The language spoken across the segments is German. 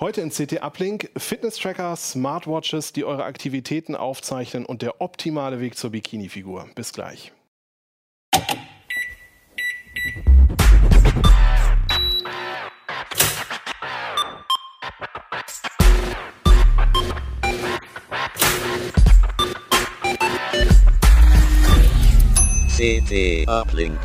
Heute in CT Uplink Fitness-Tracker, Smartwatches, die eure Aktivitäten aufzeichnen und der optimale Weg zur Bikini-Figur. Bis gleich. CT Uplink.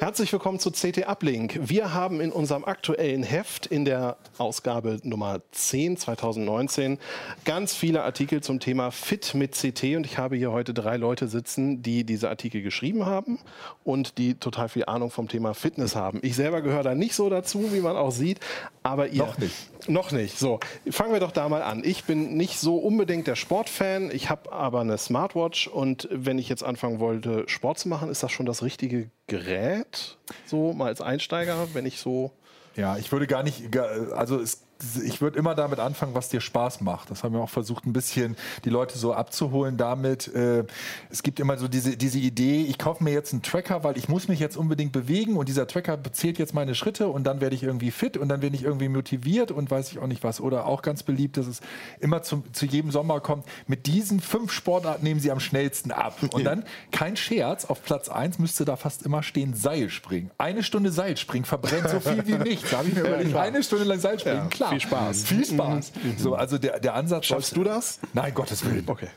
Herzlich willkommen zu CT Uplink. Wir haben in unserem aktuellen Heft in der Ausgabe Nummer 10 2019 ganz viele Artikel zum Thema Fit mit CT und ich habe hier heute drei Leute sitzen, die diese Artikel geschrieben haben und die total viel Ahnung vom Thema Fitness haben. Ich selber gehöre da nicht so dazu, wie man auch sieht, aber ihr Noch nicht. noch nicht. So, fangen wir doch da mal an. Ich bin nicht so unbedingt der Sportfan, ich habe aber eine Smartwatch und wenn ich jetzt anfangen wollte, Sport zu machen, ist das schon das richtige Gerät? So mal als Einsteiger, wenn ich so Ja, ich würde gar nicht, also es, ich würde immer damit anfangen, was dir Spaß macht. Das haben wir auch versucht, ein bisschen die Leute so abzuholen damit. Äh, es gibt immer so diese, diese Idee, ich kaufe mir jetzt einen Tracker, weil ich muss mich jetzt unbedingt bewegen und dieser Tracker zählt jetzt meine Schritte und dann werde ich irgendwie fit und dann werde ich irgendwie motiviert und weiß ich auch nicht was. Oder auch ganz beliebt, dass es immer zum, zu jedem Sommer kommt, mit diesen fünf Sportarten nehmen sie am schnellsten ab. Und dann, kein Scherz, auf Platz 1 müsste da fast immer stehen Seilspringen. Eine Stunde Seilspringen verbrennt so viel wie nichts. Da habe ich mir überlegt, eine Stunde lang Seilspringen, klar. Viel Spaß. Viel Spaß. So, also der, der Ansatz. Schaffst du das? Nein, Gottes Willen. Okay.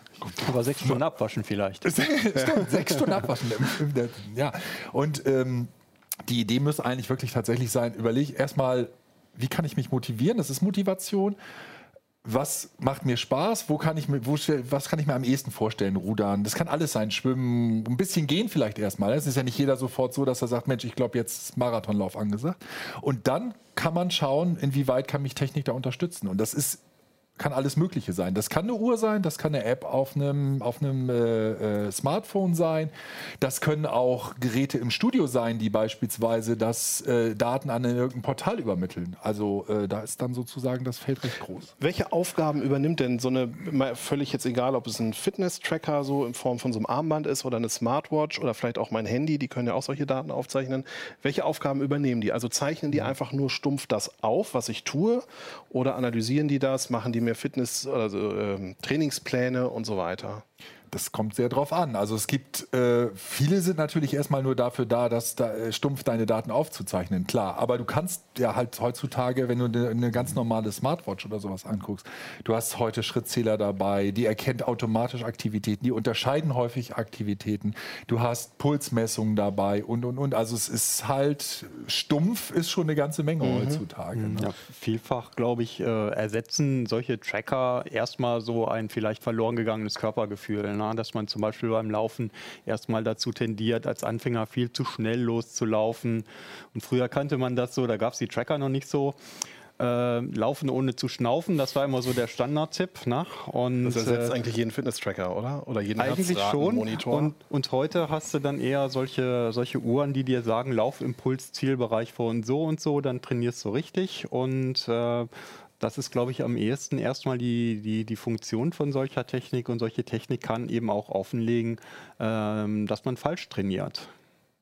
Aber sechs Stunden abwaschen vielleicht. Stimmt, sechs Stunden abwaschen. Ja, und ähm, die Idee müsste eigentlich wirklich tatsächlich sein, überleg erstmal, wie kann ich mich motivieren? Das ist Motivation. Was macht mir Spaß? Wo kann ich mir, wo, was kann ich mir am ehesten vorstellen? Rudern. Das kann alles sein. Schwimmen, ein bisschen gehen vielleicht erstmal. Es ist ja nicht jeder sofort so, dass er sagt, Mensch, ich glaube, jetzt ist Marathonlauf angesagt. Und dann kann man schauen, inwieweit kann mich Technik da unterstützen. Und das ist kann alles Mögliche sein. Das kann eine Uhr sein, das kann eine App auf einem, auf einem äh, äh, Smartphone sein. Das können auch Geräte im Studio sein, die beispielsweise das äh, Daten an irgendein Portal übermitteln. Also äh, da ist dann sozusagen das Feld recht groß. Welche Aufgaben übernimmt denn so eine, völlig jetzt egal, ob es ein Fitness-Tracker so in Form von so einem Armband ist oder eine Smartwatch oder vielleicht auch mein Handy, die können ja auch solche Daten aufzeichnen. Welche Aufgaben übernehmen die? Also zeichnen die einfach nur stumpf das auf, was ich tue oder analysieren die das, machen die mir Fitness, also ähm, Trainingspläne und so weiter? Das kommt sehr drauf an. Also es gibt, äh, viele sind natürlich erstmal nur dafür da, dass da, äh, stumpf deine Daten aufzuzeichnen, klar. Aber du kannst ja halt heutzutage, wenn du eine eine ganz normale Smartwatch oder sowas anguckst, du hast heute Schrittzähler dabei, die erkennt automatisch Aktivitäten, die unterscheiden häufig Aktivitäten. Du hast Pulsmessungen dabei und, und, und. Also es ist halt, stumpf ist schon eine ganze Menge heutzutage. Ne? Ja, vielfach, glaube ich, äh, ersetzen solche Tracker erstmal so ein vielleicht verloren gegangenes Körpergefühl. Ne? Dass man zum Beispiel beim Laufen erstmal dazu tendiert, als Anfänger viel zu schnell loszulaufen. Und früher kannte man das so, da gab es die Tracker noch nicht so. Äh, laufen ohne zu schnaufen, das war immer so der Standardtipp. Ne? Und, Das ersetzt äh, eigentlich jeden Fitness-Tracker, oder? Oder jeden Eigentlich schon. Und, und heute hast du dann eher solche, solche Uhren, die dir sagen, Laufimpuls, Zielbereich von so und so, dann trainierst du richtig. Und äh, das ist, glaube ich, am ehesten erstmal die, die, die Funktion von solcher Technik. Und solche Technik kann eben auch offenlegen, ähm, dass man falsch trainiert.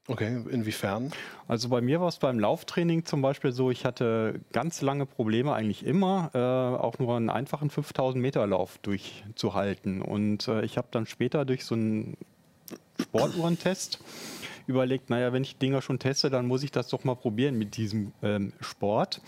Okay, inwiefern? Also bei mir war es beim Lauftraining zum Beispiel so, ich hatte ganz lange Probleme, eigentlich immer, äh, auch nur einen einfachen 5000 Meter Lauf durchzuhalten. Und äh, ich habe dann später durch so einen Sportuhrentest überlegt, naja, wenn ich Dinger schon teste, dann muss ich das doch mal probieren mit diesem ähm, Sport.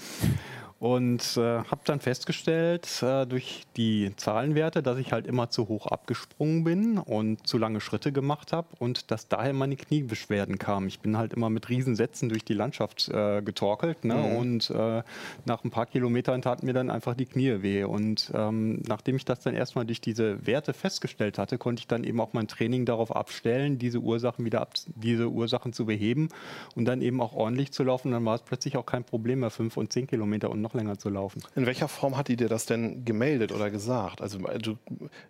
Und äh, habe dann festgestellt, äh, durch die Zahlenwerte, dass ich halt immer zu hoch abgesprungen bin und zu lange Schritte gemacht habe und dass daher meine Kniebeschwerden kamen. Ich bin halt immer mit Riesensätzen durch die Landschaft äh, getorkelt ne? und äh, nach ein paar Kilometern taten mir dann einfach die Knie weh. Und ähm, nachdem ich das dann erstmal durch diese Werte festgestellt hatte, konnte ich dann eben auch mein Training darauf abstellen, diese Ursachen wieder ab, diese Ursachen zu beheben und dann eben auch ordentlich zu laufen. Dann war es plötzlich auch kein Problem mehr, fünf und zehn Kilometer und noch länger zu laufen. In welcher Form hat die dir das denn gemeldet oder gesagt? Also du,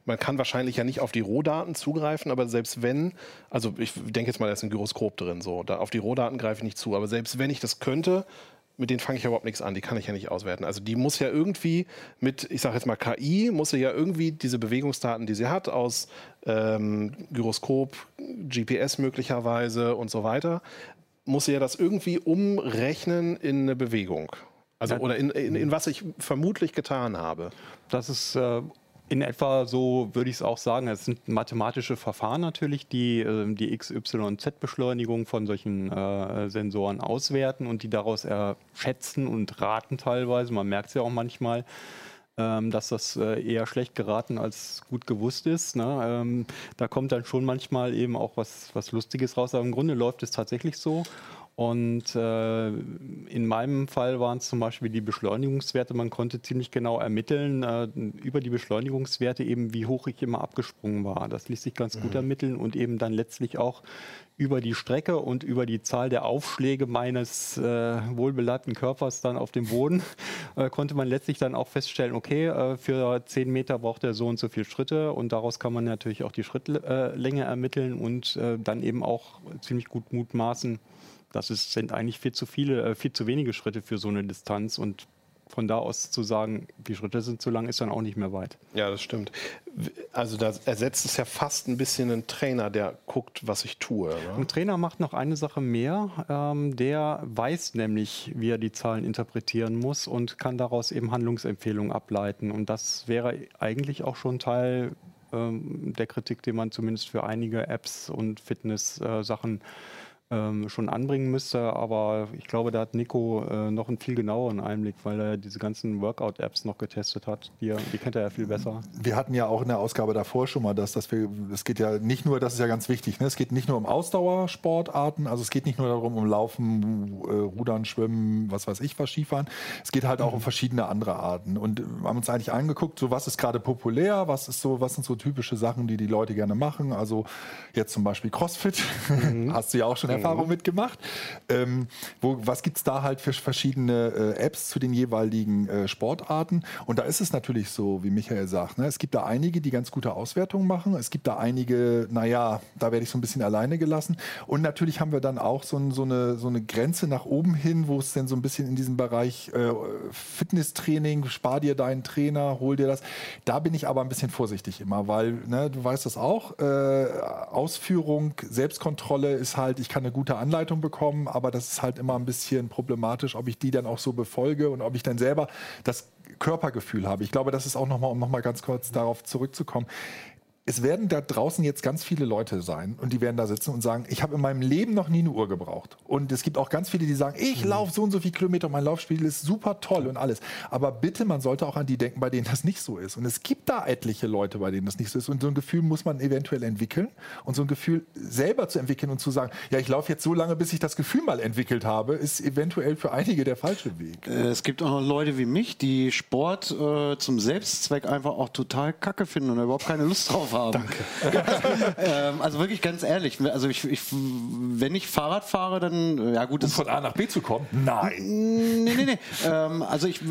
man kann wahrscheinlich ja nicht auf die Rohdaten zugreifen, aber selbst wenn, also ich denke jetzt mal, da ist ein Gyroskop drin, so, da auf die Rohdaten greife ich nicht zu, aber selbst wenn ich das könnte, mit denen fange ich überhaupt nichts an, die kann ich ja nicht auswerten. Also die muss ja irgendwie mit, ich sage jetzt mal KI, muss sie ja irgendwie diese Bewegungsdaten, die sie hat, aus ähm, Gyroskop, GPS möglicherweise und so weiter, muss sie ja das irgendwie umrechnen in eine Bewegung. Also, oder in, in, in was ich vermutlich getan habe. Das ist äh, in etwa so, würde ich es auch sagen. Es sind mathematische Verfahren natürlich, die äh, die X, Y, Z-Beschleunigung von solchen äh, Sensoren auswerten und die daraus schätzen und raten teilweise. Man merkt es ja auch manchmal, ähm, dass das äh, eher schlecht geraten als gut gewusst ist. Ne? Ähm, da kommt dann schon manchmal eben auch was, was Lustiges raus. Aber im Grunde läuft es tatsächlich so. Und äh, in meinem Fall waren es zum Beispiel die Beschleunigungswerte. Man konnte ziemlich genau ermitteln äh, über die Beschleunigungswerte eben, wie hoch ich immer abgesprungen war. Das ließ sich ganz mhm. gut ermitteln und eben dann letztlich auch über die Strecke und über die Zahl der Aufschläge meines äh, wohlbeladen Körpers dann auf dem Boden äh, konnte man letztlich dann auch feststellen, okay, äh, für 10 Meter braucht er so und so viele Schritte und daraus kann man natürlich auch die Schrittlänge ermitteln und äh, dann eben auch ziemlich gut mutmaßen, das ist, sind eigentlich viel zu viele, äh, viel zu wenige Schritte für so eine Distanz und von da aus zu sagen, die Schritte sind zu lang, ist dann auch nicht mehr weit. Ja, das stimmt. Also da ersetzt es ja fast ein bisschen einen Trainer, der guckt, was ich tue. Ne? Ein Trainer macht noch eine Sache mehr. Ähm, der weiß nämlich, wie er die Zahlen interpretieren muss und kann daraus eben Handlungsempfehlungen ableiten. Und das wäre eigentlich auch schon Teil ähm, der Kritik, die man zumindest für einige Apps und Fitness-Sachen äh, ähm, schon anbringen müsste. Aber ich glaube, da hat Nico äh, noch einen viel genaueren Einblick, weil er diese ganzen Workout-Apps noch getestet hat. Die, die, kennt er ja viel besser. Wir hatten ja auch in der Ausgabe davor schon mal das, dass wir, es geht ja nicht nur, das ist ja ganz wichtig, ne? es geht nicht nur um Ausdauersportarten, also es geht nicht nur darum, um Laufen, äh, Rudern, Schwimmen, was weiß ich was, Skifahren. Es geht halt auch um mhm. verschiedene andere Arten. Und wir haben uns eigentlich angeguckt, so was ist gerade populär, was ist so, was sind so typische Sachen, die die Leute gerne machen. Also jetzt zum Beispiel CrossFit, mhm. hast du ja auch schon Erfahrung mitgemacht. Ähm, wo, was gibt es da halt für verschiedene äh, Apps zu den jeweiligen äh, Sportarten? Und da ist es natürlich so, wie Michael sagt, ne? es gibt da einige, die ganz gute Auswertungen machen. Es gibt da einige, naja, da werde ich so ein bisschen alleine gelassen. Und natürlich haben wir dann auch so, so, eine, so eine Grenze nach oben hin, wo es denn so ein bisschen in diesem Bereich äh, Fitnesstraining, spar dir deinen Trainer, hol dir das. Da bin ich aber ein bisschen vorsichtig immer, weil ne, du weißt das auch, äh, Ausführung, Selbstkontrolle ist halt, ich kann eine gute Anleitung bekommen, aber das ist halt immer ein bisschen problematisch, ob ich die dann auch so befolge und ob ich dann selber das Körpergefühl habe. Ich glaube, das ist auch nochmal, um nochmal ganz kurz darauf zurückzukommen es werden da draußen jetzt ganz viele Leute sein und die werden da sitzen und sagen, ich habe in meinem Leben noch nie eine Uhr gebraucht. Und es gibt auch ganz viele, die sagen, ich mhm. laufe so und so viele Kilometer, mein Laufspiel ist super toll und alles. Aber bitte, man sollte auch an die denken, bei denen das nicht so ist. Und es gibt da etliche Leute, bei denen das nicht so ist. Und so ein Gefühl muss man eventuell entwickeln. Und so ein Gefühl selber zu entwickeln und zu sagen, ja, ich laufe jetzt so lange, bis ich das Gefühl mal entwickelt habe, ist eventuell für einige der falsche Weg. Äh, es gibt auch noch Leute wie mich, die Sport äh, zum Selbstzweck einfach auch total kacke finden und überhaupt keine Lust drauf haben. Danke. ähm, also wirklich ganz ehrlich, also ich, ich, wenn ich Fahrrad fahre, dann ja gut. Um von A nach B zu kommen? Nein. Nee, nee, nee. Ähm, also ich,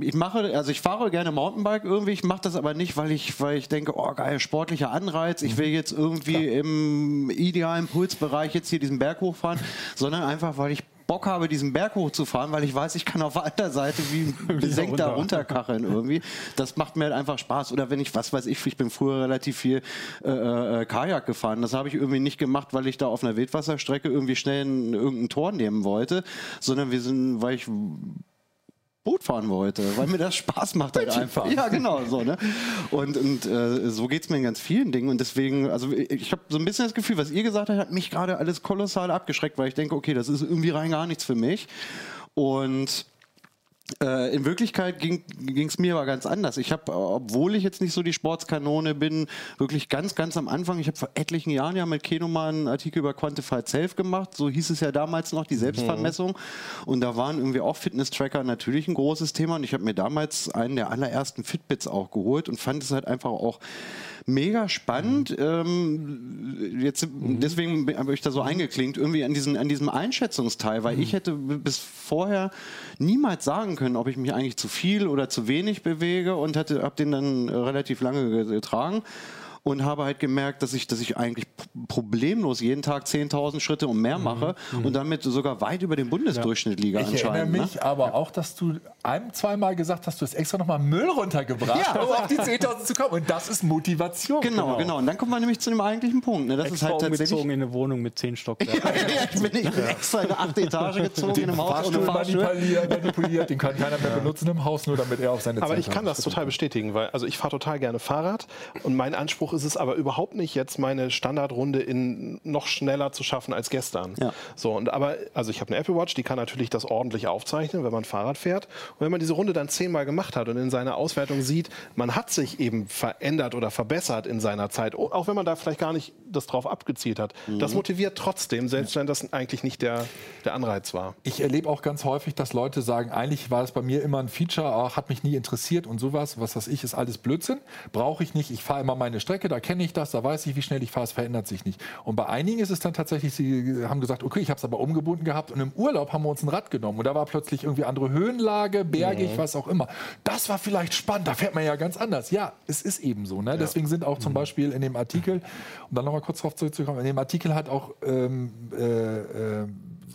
ich mache, also ich fahre gerne Mountainbike irgendwie. Ich mache das aber nicht, weil ich, weil ich denke, oh geil, sportlicher Anreiz. Ich will jetzt irgendwie Klar. im idealen Pulsbereich jetzt hier diesen Berg hochfahren, sondern einfach, weil ich Bock habe, diesen Berg hochzufahren, weil ich weiß, ich kann auf der anderen Seite wie besenkt da runterkacheln irgendwie. Das macht mir halt einfach Spaß. Oder wenn ich, was weiß ich, ich bin früher relativ viel äh, äh, Kajak gefahren. Das habe ich irgendwie nicht gemacht, weil ich da auf einer Wildwasserstrecke irgendwie schnell in, irgendein Tor nehmen wollte, sondern wir sind, weil ich Boot fahren wollte, weil mir das Spaß macht halt einfach. Ja, genau, so, ne? Und, und äh, so geht es mir in ganz vielen Dingen. Und deswegen, also ich habe so ein bisschen das Gefühl, was ihr gesagt habt, hat mich gerade alles kolossal abgeschreckt, weil ich denke, okay, das ist irgendwie rein gar nichts für mich. Und äh, in Wirklichkeit ging es mir aber ganz anders. Ich habe, obwohl ich jetzt nicht so die Sportskanone bin, wirklich ganz, ganz am Anfang, ich habe vor etlichen Jahren ja mit Keno mal einen Artikel über Quantified Self gemacht, so hieß es ja damals noch, die mhm. Selbstvermessung. Mhm. Und da waren irgendwie auch Fitness-Tracker natürlich ein großes Thema. Und ich habe mir damals einen der allerersten Fitbits auch geholt und fand es halt einfach auch mega spannend. Mhm. Ähm, jetzt, mhm. Deswegen habe ich da so eingeklinkt, irgendwie an, diesen, an diesem Einschätzungsteil, weil mhm. ich hätte bis vorher niemals sagen können, ob ich mich eigentlich zu viel oder zu wenig bewege und habe den dann relativ lange getragen. Und habe halt gemerkt, dass ich, dass ich eigentlich problemlos jeden Tag 10.000 Schritte und mehr mache mhm. und damit sogar weit über den Bundesdurchschnitt liege ich anscheinend. Ich erinnere mich ne? aber auch, dass du ein, zweimal gesagt hast, du hast extra nochmal Müll runtergebracht, ja. um auf die 10.000 zu kommen. Und das ist Motivation. Genau, genau. genau. Und dann kommt man nämlich zu dem eigentlichen Punkt. Ne? Das extra ist halt tatsächlich in eine Wohnung mit 10 Stockwerken. ja, ich bin, ich bin extra in eine achte Etage gezogen den in einem Haus ohne Fahrstuhl. Manipuliert, manipuliert, den kann keiner mehr benutzen im Haus, nur damit er auf seine Aber ich kann das total bestätigen, weil also ich fahre total gerne Fahrrad und mein Anspruch ist es aber überhaupt nicht jetzt meine Standardrunde in noch schneller zu schaffen als gestern. Ja. So und aber also ich habe eine Apple Watch, die kann natürlich das ordentlich aufzeichnen, wenn man Fahrrad fährt und wenn man diese Runde dann zehnmal gemacht hat und in seiner Auswertung sieht, man hat sich eben verändert oder verbessert in seiner Zeit, auch wenn man da vielleicht gar nicht das drauf abgezielt hat. Mhm. Das motiviert trotzdem, selbst wenn das eigentlich nicht der, der Anreiz war. Ich erlebe auch ganz häufig, dass Leute sagen, eigentlich war das bei mir immer ein Feature, ach, hat mich nie interessiert und sowas, was weiß ich, ist alles Blödsinn, brauche ich nicht, ich fahre immer meine Strecke, da kenne ich das, da weiß ich, wie schnell ich fahre, es verändert sich nicht. Und bei einigen ist es dann tatsächlich, sie haben gesagt, okay, ich habe es aber umgebunden gehabt und im Urlaub haben wir uns ein Rad genommen und da war plötzlich irgendwie andere Höhenlage, bergig, mhm. was auch immer. Das war vielleicht spannend, da fährt man ja ganz anders. Ja, es ist eben so. Ne? Ja. Deswegen sind auch zum mhm. Beispiel in dem Artikel, um dann nochmal kurz darauf zurückzukommen, in dem Artikel hat auch ähm, äh, äh,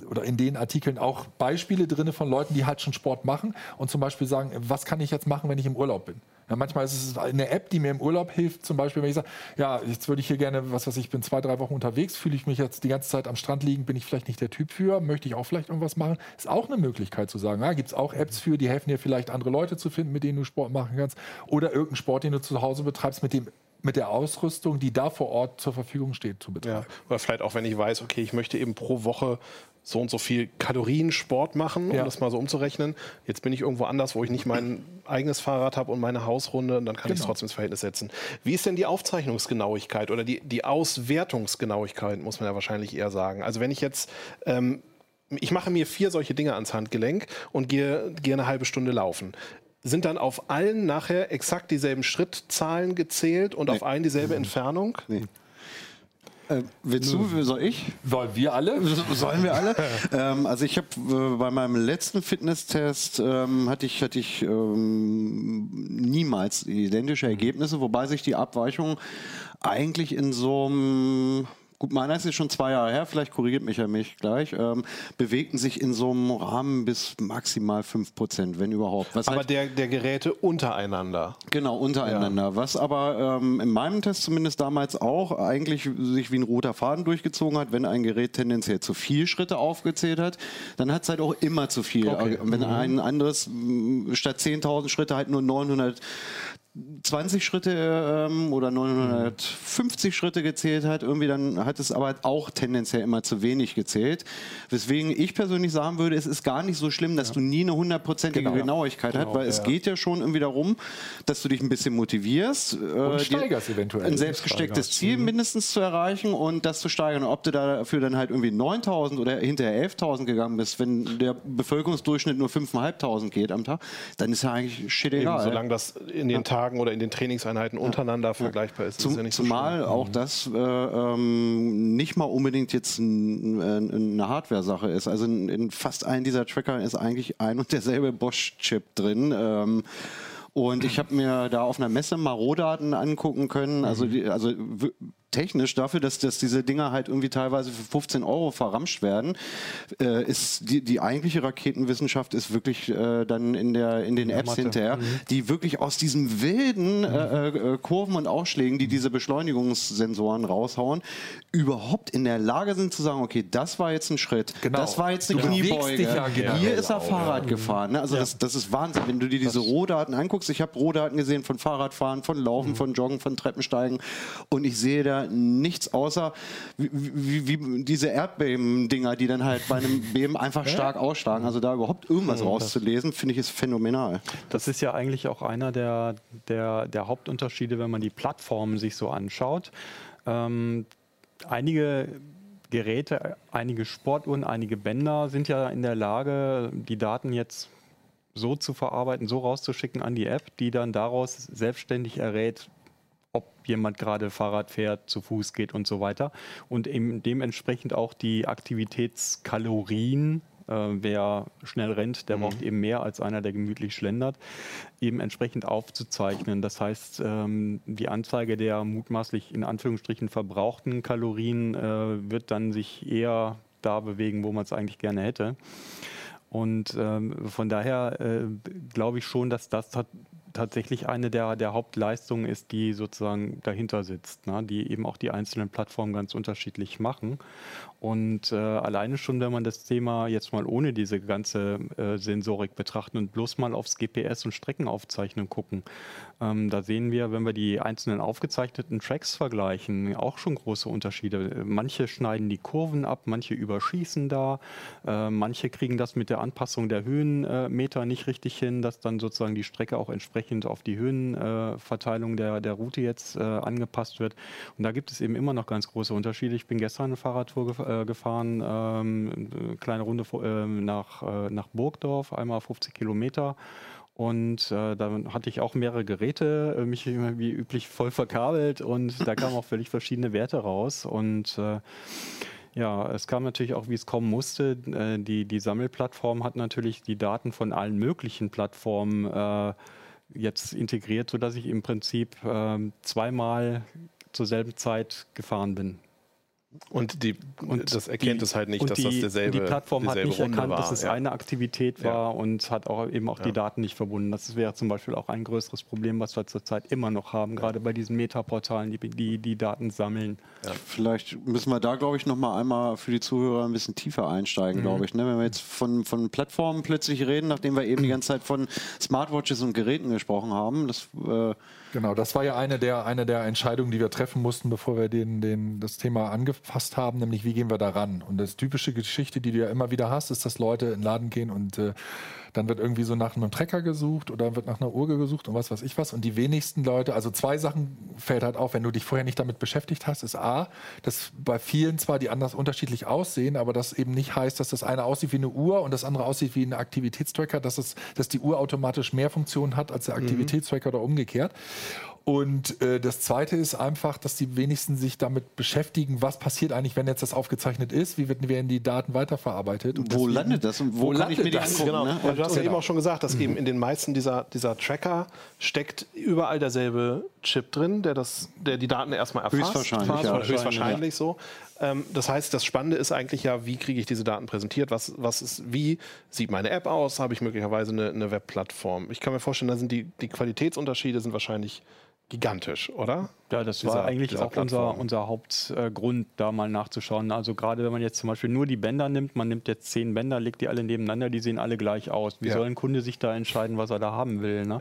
oder in den Artikeln auch Beispiele drin von Leuten, die halt schon Sport machen und zum Beispiel sagen, was kann ich jetzt machen, wenn ich im Urlaub bin? Ja, manchmal ist es eine App, die mir im Urlaub hilft, zum Beispiel, wenn ich sage, ja, jetzt würde ich hier gerne, was weiß ich, bin zwei, drei Wochen unterwegs, fühle ich mich jetzt die ganze Zeit am Strand liegen, bin ich vielleicht nicht der Typ für, möchte ich auch vielleicht irgendwas machen, ist auch eine Möglichkeit zu sagen, ja, gibt es auch Apps für, die helfen dir vielleicht andere Leute zu finden, mit denen du Sport machen kannst oder irgendeinen Sport, den du zu Hause betreibst, mit dem mit der Ausrüstung, die da vor Ort zur Verfügung steht, zu betreiben. Ja. Oder vielleicht auch, wenn ich weiß, okay, ich möchte eben pro Woche so und so viel Kalorien Sport machen, um ja. das mal so umzurechnen. Jetzt bin ich irgendwo anders, wo ich nicht mein eigenes Fahrrad habe und meine Hausrunde und dann kann genau. ich es trotzdem ins Verhältnis setzen. Wie ist denn die Aufzeichnungsgenauigkeit oder die, die Auswertungsgenauigkeit, muss man ja wahrscheinlich eher sagen. Also wenn ich jetzt ähm, ich mache mir vier solche Dinge ans Handgelenk und gehe, gehe eine halbe Stunde laufen sind dann auf allen nachher exakt dieselben Schrittzahlen gezählt und nee. auf allen dieselbe Entfernung? Nee. Äh, willst du, soll ich? Sollen wir alle? Sollen wir alle? ähm, also ich habe äh, bei meinem letzten Fitnesstest ähm, hatte ich, hatte ich ähm, niemals identische Ergebnisse, wobei sich die Abweichung eigentlich in so einem gut, meiner ist schon zwei Jahre her, vielleicht korrigiert mich ja mich gleich, ähm, bewegten sich in so einem Rahmen bis maximal 5 Prozent, wenn überhaupt. Was aber halt, der, der Geräte untereinander. Genau, untereinander. Ja. Was aber ähm, in meinem Test zumindest damals auch eigentlich sich wie ein roter Faden durchgezogen hat, wenn ein Gerät tendenziell zu viel Schritte aufgezählt hat, dann hat es halt auch immer zu viel. Okay. Wenn mhm. ein anderes statt 10.000 Schritte halt nur 900 20 Schritte ähm, oder 950 Schritte gezählt hat, irgendwie dann hat es aber auch tendenziell immer zu wenig gezählt. Weswegen ich persönlich sagen würde, es ist gar nicht so schlimm, dass ja. du nie eine hundertprozentige genau, Genauigkeit genau, hast, weil ja. es geht ja schon irgendwie darum, dass du dich ein bisschen motivierst, und äh, steigerst eventuell. ein selbstgestecktes Ziel mhm. mindestens zu erreichen und das zu steigern. Ob du dafür dann halt irgendwie 9000 oder hinterher 11.000 gegangen bist, wenn der Bevölkerungsdurchschnitt nur 5.500 geht am Tag, dann ist ja eigentlich shit egal. Eben, solange das in den Tagen Tagen oder in den Trainingseinheiten untereinander ja. vergleichbar ist. Zum, ist ja zumal so auch mhm. das äh, ähm, nicht mal unbedingt jetzt ein, ein, eine Hardware-Sache ist. Also in, in, fast allen dieser Tracker ist eigentlich ein und derselbe Bosch-Chip drin. Ähm, und ich habe mir da auf einer Messe mal Rohdaten angucken können. Also, die, also technisch dafür, dass, dass diese Dinger halt irgendwie teilweise für 15 Euro verramscht werden, äh, ist die, die eigentliche Raketenwissenschaft ist wirklich äh, dann in, der, in den ja, Apps Mathe. hinterher, mhm. die wirklich aus diesen wilden mhm. äh, äh, Kurven und Ausschlägen, die diese Beschleunigungssensoren raushauen, überhaupt in der Lage sind zu sagen, okay, das war jetzt ein Schritt, genau. das war jetzt eine du Kniebeuge, ja hier ist er Fahrrad ja. gefahren. Ne? Also das, das ist Wahnsinn, wenn du dir diese Rohdaten anguckst. Ich habe Rohdaten gesehen von Fahrradfahren, von Laufen, mhm. von Joggen, von Treppensteigen und ich sehe da nichts außer wie, wie, wie diese Erdbeben-Dinger, die dann halt bei einem Beben einfach stark ausschlagen. Also da überhaupt irgendwas mhm, rauszulesen, finde ich ist phänomenal. Das ist ja eigentlich auch einer der, der, der Hauptunterschiede, wenn man die Plattformen sich so anschaut. Ähm, einige Geräte, einige Sportuhren, einige Bänder sind ja in der Lage, die Daten jetzt so zu verarbeiten, so rauszuschicken an die App, die dann daraus selbstständig errät, ob jemand gerade Fahrrad fährt, zu Fuß geht und so weiter. Und eben dementsprechend auch die Aktivitätskalorien Äh, wer schnell rennt, der mhm. braucht eben mehr als einer, der gemütlich schlendert, eben entsprechend aufzuzeichnen. Das heißt, ähm, die Anzeige der mutmaßlich in Anführungsstrichen verbrauchten Kalorien äh, wird dann sich eher da bewegen, wo man es eigentlich gerne hätte. Und ähm, von daher äh, glaube ich schon, dass das tatsächlich eine der, der Hauptleistungen ist, die sozusagen dahinter sitzt, ne? die eben auch die einzelnen Plattformen ganz unterschiedlich machen. Und äh, alleine schon, wenn man das Thema jetzt mal ohne diese ganze äh, Sensorik betrachten und bloß mal aufs GPS und Streckenaufzeichnen gucken, ähm, da sehen wir, wenn wir die einzelnen aufgezeichneten Tracks vergleichen, auch schon große Unterschiede. Manche schneiden die Kurven ab, manche überschießen da, äh, manche kriegen das mit der Anpassung der Höhenmeter nicht richtig hin, dass dann sozusagen die Strecke auch entsprechend auf die Höhenverteilung der, der Route jetzt äh, angepasst wird. Und da gibt es eben immer noch ganz große Unterschiede. Ich bin gestern eine Fahrradtour gefahren äh, gefahren, ähm, eine kleine Runde äh, nach, äh, nach Burgdorf, einmal 50 Kilometer. Und äh, da hatte ich auch mehrere Geräte, äh, mich wie üblich voll verkabelt und da kamen auch völlig verschiedene Werte raus. Und äh, ja, es kam natürlich auch, wie es kommen musste. Die, die Sammelplattform hat natürlich die Daten von allen möglichen Plattformen jetzt integriert, sodass ich im Prinzip äh, zweimal zur selben Zeit gefahren bin. Und, die, und das erkennt die, es halt nicht, dass die, das derselbe Die Plattform hat nicht Runde erkannt, war. dass es ja. eine Aktivität war ja. und hat auch eben auch ja. die Daten nicht verbunden. Das wäre zum Beispiel auch ein größeres Problem, was wir zurzeit immer noch haben, gerade bei diesen Metaportalen, die, die die Daten sammeln. Vielleicht müssen wir da, glaube ich, noch mal einmal für die Zuhörer ein bisschen tiefer einsteigen, mhm. glaube ich. Ne? Wenn wir jetzt von, von Plattformen plötzlich reden, nachdem wir eben die ganze Zeit von Smartwatches und Geräten gesprochen haben, das äh, Genau, das war ja eine der, eine der Entscheidungen, die wir treffen mussten, bevor wir den, den, das Thema angefasst haben, nämlich wie gehen wir da ran. Und das typische Geschichte, die du ja immer wieder hast, ist, dass Leute in den Laden gehen und äh, dann wird irgendwie so nach einem Trecker gesucht oder wird nach einer Uhr gesucht und was weiß ich was. Und die wenigsten Leute, also zwei Sachen fällt halt auf, wenn du dich vorher nicht damit beschäftigt hast, ist A, dass bei vielen zwar die anders unterschiedlich aussehen, aber das eben nicht heißt, dass das eine aussieht wie eine Uhr und das andere aussieht wie ein Aktivitätstracker, dass, es, dass die Uhr automatisch mehr Funktionen hat als der mhm. Aktivitätstracker mhm. oder umgekehrt. Und äh, das Zweite ist einfach, dass die wenigsten sich damit beschäftigen, was passiert eigentlich, wenn jetzt das aufgezeichnet ist, wie werden die Daten weiterverarbeitet. Und wo deswegen, landet das und wo, wo landet ich mir die das? Angucken, genau. Ne? Und du hast genau. ja eben auch schon gesagt, dass mhm. eben in den meisten dieser, dieser Tracker steckt überall derselbe Chip drin, der, das, der die Daten erstmal erfasst. Höchstwahrscheinlich, ja. höchstwahrscheinlich ja. so. Ähm, das heißt, das Spannende ist eigentlich ja, wie kriege ich diese Daten präsentiert? Was, was ist, wie sieht meine App aus? Habe ich möglicherweise eine, eine Webplattform? Ich kann mir vorstellen, da sind die, die Qualitätsunterschiede sind wahrscheinlich gigantisch, oder? Ja, das dieser, war eigentlich auch unser, unser Hauptgrund, da mal nachzuschauen. Also gerade wenn man jetzt zum Beispiel nur die Bänder nimmt, man nimmt jetzt zehn Bänder, legt die alle nebeneinander, die sehen alle gleich aus. Wie ja. soll ein Kunde sich da entscheiden, was er da haben will? Ne?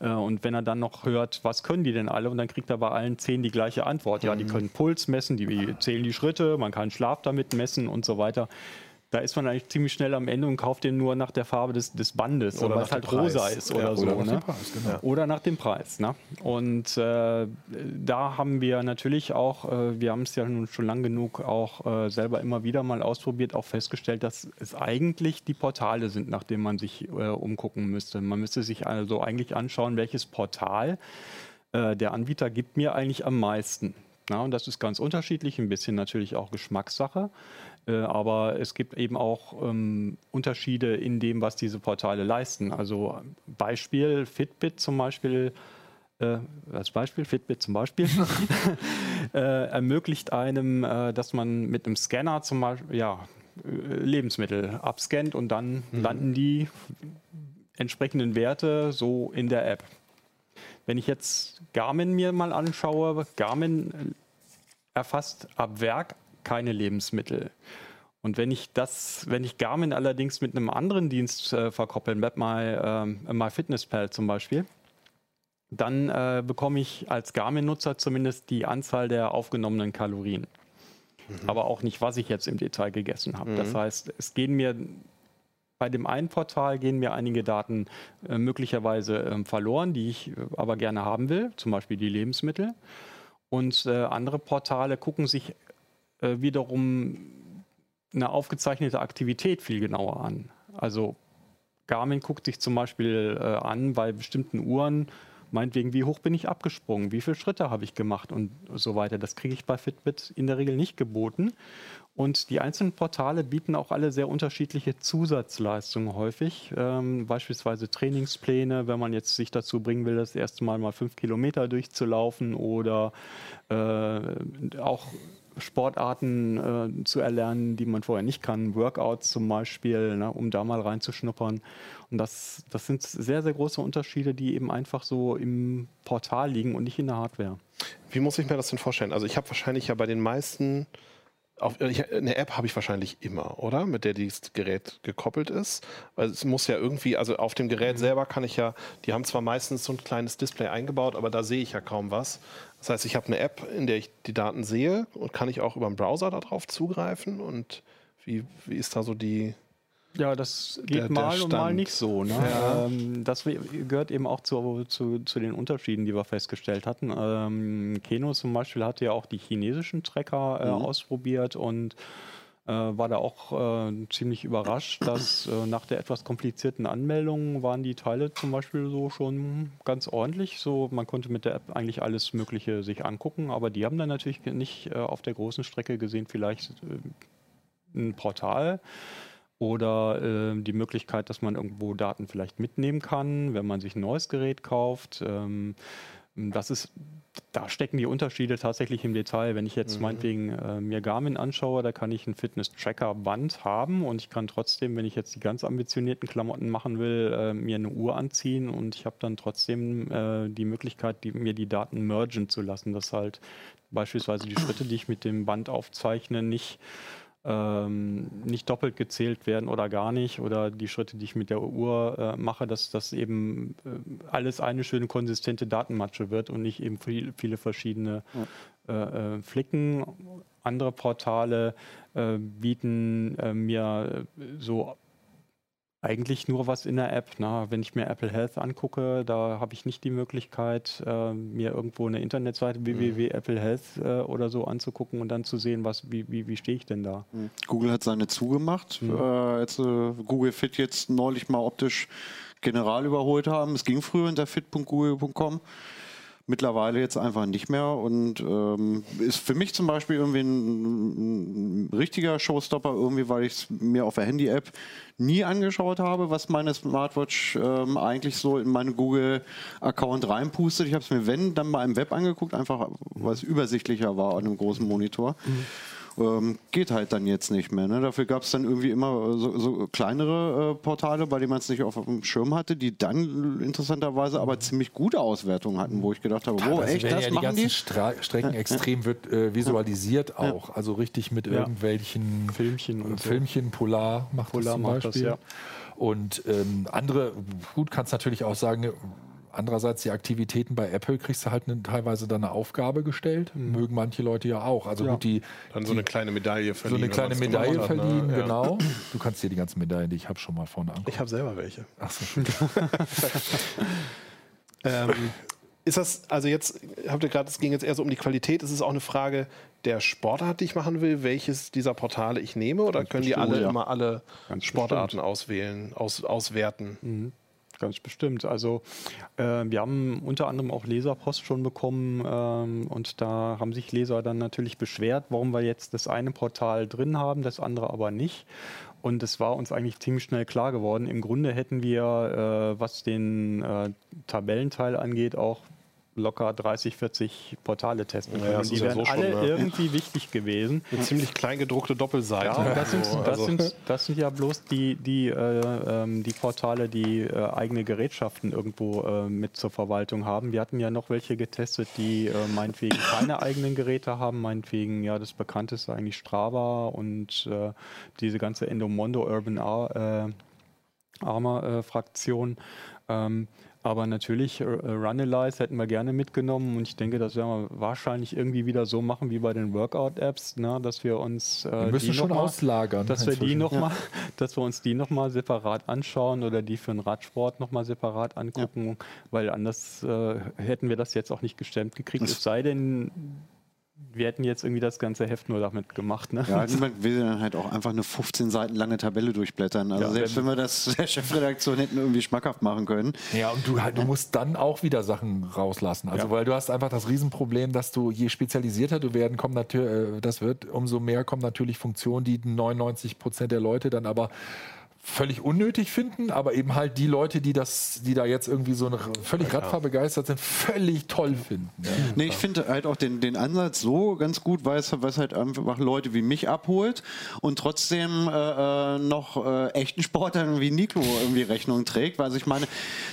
Ja. Mhm. Und wenn er dann noch hört, was können die denn alle? Und dann kriegt er bei allen zehn die gleiche Antwort. Ja, die mhm. können Puls messen, die zählen die Schritte, man kann Schlaf damit messen und so weiter da ist man eigentlich ziemlich schnell am Ende und kauft den nur nach der Farbe des, des Bandes, oder es halt Preis. rosa ist oder ja, so. Oder nach, ne? dem Preis, genau. oder nach dem Preis. Ne? Und äh, da haben wir natürlich auch, äh, wir haben es ja nun schon lang genug auch äh, selber immer wieder mal ausprobiert, auch festgestellt, dass es eigentlich die Portale sind, nach denen man sich äh, umgucken müsste. Man müsste sich also eigentlich anschauen, welches Portal äh, der Anbieter gibt mir eigentlich am meisten. Na, und das ist ganz unterschiedlich, ein bisschen natürlich auch Geschmackssache. Äh, aber es gibt eben auch ähm, Unterschiede in dem, was diese Portale leisten. Also Beispiel Fitbit zum Beispiel, äh, als Beispiel Fitbit zum Beispiel, äh, ermöglicht einem, äh, dass man mit einem Scanner zum Beispiel ja, äh, Lebensmittel abscannt und dann mhm. landen die entsprechenden Werte so in der App. Wenn ich jetzt Garmin mir mal anschaue, Garmin erfasst ab Werk keine Lebensmittel. Und wenn ich das, wenn ich Garmin allerdings mit einem anderen Dienst äh, verkoppeln, Web My, äh, MyFitnessPal zum Beispiel, dann äh, bekomme ich als Garmin-Nutzer zumindest die Anzahl der aufgenommenen Kalorien. Mhm. Aber auch nicht, was ich jetzt im Detail gegessen habe. Mhm. Das heißt, es gehen mir bei dem einen Portal gehen mir einige Daten äh, möglicherweise ähm, verloren, die ich äh, aber gerne haben will, zum Beispiel die Lebensmittel. Und äh, andere Portale gucken sich äh, wiederum eine aufgezeichnete Aktivität viel genauer an. Also Garmin guckt sich zum Beispiel äh, an bei bestimmten Uhren, meinetwegen, wie hoch bin ich abgesprungen, wie viele Schritte habe ich gemacht und so weiter. Das kriege ich bei Fitbit in der Regel nicht geboten. Und die einzelnen Portale bieten auch alle sehr unterschiedliche Zusatzleistungen häufig. Ähm, beispielsweise Trainingspläne, wenn man jetzt sich dazu bringen will, das erste Mal mal fünf Kilometer durchzulaufen oder äh, auch Sportarten äh, zu erlernen, die man vorher nicht kann, Workouts zum Beispiel, ne, um da mal reinzuschnuppern. Und das, das sind sehr, sehr große Unterschiede, die eben einfach so im Portal liegen und nicht in der Hardware. Wie muss ich mir das denn vorstellen? Also ich habe wahrscheinlich ja bei den meisten auf, ich, eine App habe ich wahrscheinlich immer, oder? Mit der dieses Gerät gekoppelt ist. Weil es muss ja irgendwie, also auf dem Gerät mhm. selber kann ich ja, die haben zwar meistens so ein kleines Display eingebaut, aber da sehe ich ja kaum was. Das heißt, ich habe eine App, in der ich die Daten sehe und kann ich auch über den Browser darauf zugreifen. Und wie, wie ist da so die, ja, das geht der, mal der und mal nicht so. Ne? Ja. Ähm, das gehört eben auch zu, zu, zu, den Unterschieden, die wir festgestellt hatten. Ähm, Keno zum Beispiel hat ja auch die chinesischen Tracker äh, mhm. ausprobiert und äh, war da auch äh, ziemlich überrascht, dass äh, nach der etwas komplizierten Anmeldung waren die Teile zum Beispiel so schon ganz ordentlich. So, man konnte mit der App eigentlich alles Mögliche sich angucken, aber die haben dann natürlich nicht äh, auf der großen Strecke gesehen, vielleicht äh, ein Portal oder äh, die Möglichkeit, dass man irgendwo Daten vielleicht mitnehmen kann, wenn man sich ein neues Gerät kauft. Ähm, das ist, da stecken die Unterschiede tatsächlich im Detail. Wenn ich jetzt mhm. meinetwegen äh, mir Garmin anschaue, da kann ich ein Fitness-Tracker-Band haben und ich kann trotzdem, wenn ich jetzt die ganz ambitionierten Klamotten machen will, äh, mir eine Uhr anziehen und ich habe dann trotzdem äh, die Möglichkeit, die, mir die Daten mergen zu lassen, dass halt beispielsweise die Schritte, die ich mit dem Band aufzeichne, nicht ähm, nicht doppelt gezählt werden oder gar nicht oder die Schritte, die ich mit der Uhr äh, mache, dass das eben äh, alles eine schöne konsistente Datenmatsche wird und nicht eben viel, viele verschiedene ja. äh, äh Flicken. Andere Portale äh, bieten äh, mir so eigentlich nur was in der App. Na, wenn ich mir Apple Health angucke, da habe ich nicht die Möglichkeit, äh, mir irgendwo eine Internetseite mhm. www.applehealth äh, oder so anzugucken und dann zu sehen, was, wie, wie, wie stehe ich denn da. Mhm. Google hat seine zugemacht. Mhm. Äh, als Google Fit jetzt neulich mal optisch general überholt haben. Es ging früher unter fit.google.com mittlerweile jetzt einfach nicht mehr und ähm, ist für mich zum Beispiel irgendwie ein, ein richtiger Showstopper, irgendwie, weil ich es mir auf der Handy-App nie angeschaut habe, was meine Smartwatch ähm, eigentlich so in meinen Google-Account reinpustet. Ich habe es mir, wenn, dann mal im Web angeguckt, einfach weil es übersichtlicher war an einem großen Monitor. Mhm ähm, geht halt dann jetzt nicht mehr. Ne? Dafür gab es dann irgendwie immer so, so kleinere äh, Portale, bei denen man es nicht auf dem Schirm hatte, die dann interessanterweise aber ziemlich gute Auswertungen hatten, wo ich gedacht habe, wow, echt, das ja machen die ganzen die? Stra Strecken ja, extrem wird äh, visualisiert ja. auch, also richtig mit irgendwelchen Filmchen und Filmchen, so. Polar macht Polar das zum Beispiel. Das, und ähm, andere, gut, kannst natürlich auch sagen, Andererseits die Aktivitäten bei Apple kriegst du halt eine, teilweise dann eine Aufgabe gestellt. Mhm. Mögen manche Leute ja auch. Also ja. gut, die dann so eine kleine Medaille verliehen. So eine kleine Medaille hat, ne? verliehen, ne? genau. Ja. Du kannst dir die ganzen Medaillen, die ich habe, schon mal vorne angucken. Ich habe selber welche. Ach so. ähm, ist das, also jetzt habt ihr gerade, es ging jetzt eher so um die Qualität, ist es auch eine Frage der Sportart, die ich machen will, welches dieser Portale ich nehme oder Ganz können die alle ja. immer alle Ganz Sportarten bestimmt. auswählen, aus, auswerten? Mhm. Ganz bestimmt. Also äh, wir haben unter anderem auch Leserpost schon bekommen ähm, und da haben sich Leser dann natürlich beschwert, warum wir jetzt das eine Portal drin haben, das andere aber nicht. Und es war uns eigentlich ziemlich schnell klar geworden. Im Grunde hätten wir, äh, was den äh, Tabellenteil angeht, auch locker 30, 40 Portale testen können. Ja, die wären ja so alle schon, ne? irgendwie wichtig gewesen. Eine ziemlich kleingedruckte Doppelseite. Ja, das, sind, das, also. sind, das sind ja bloß die, die, äh, ähm, die Portale, die äh, eigene Gerätschaften irgendwo äh, mit zur Verwaltung haben. Wir hatten ja noch welche getestet, die äh, meinetwegen keine eigenen Geräte haben, meinetwegen ja das bekannteste eigentlich Strava und äh, diese ganze Endomondo Urban Ar äh, Armor Fraktion. Ähm, aber natürlich, äh, Runalyze hätten wir gerne mitgenommen und ich denke, das werden wir wahrscheinlich irgendwie wieder so machen wie bei den Workout-Apps, ne, dass wir uns äh, müssen schon mal, auslagern, dass wir die noch ja. mal, dass wir uns die nochmal separat anschauen oder die für den Radsport nochmal separat angucken, ja. weil anders äh, hätten wir das jetzt auch nicht gestemmt gekriegt. Es sei denn, wir hätten jetzt irgendwie das ganze Heft nur damit gemacht. Ne? Ja, niemand will dann halt auch einfach eine 15 Seiten lange Tabelle durchblättern. Also Ja, selbst wenn wir das der Chefredaktion hätten irgendwie schmackhaft machen können. Ja, und du, halt- du musst dann auch wieder Sachen rauslassen. Also, Ja. weil du hast einfach das Riesenproblem, dass du, je spezialisierter du werden, kommen natürlich, äh, das wird, umso mehr kommen natürlich Funktionen, die 99 Prozent der Leute dann aber völlig unnötig finden, aber eben halt die Leute, die das, die da jetzt irgendwie so völlig radfahrbegeistert sind, völlig toll finden. Ja. Nee, ich finde halt auch den, den Ansatz so ganz gut, weil es, halt einfach Leute wie mich abholt und trotzdem äh, äh, noch äh, echten Sportlern wie Nico irgendwie Rechnung trägt. Weil also ich meine,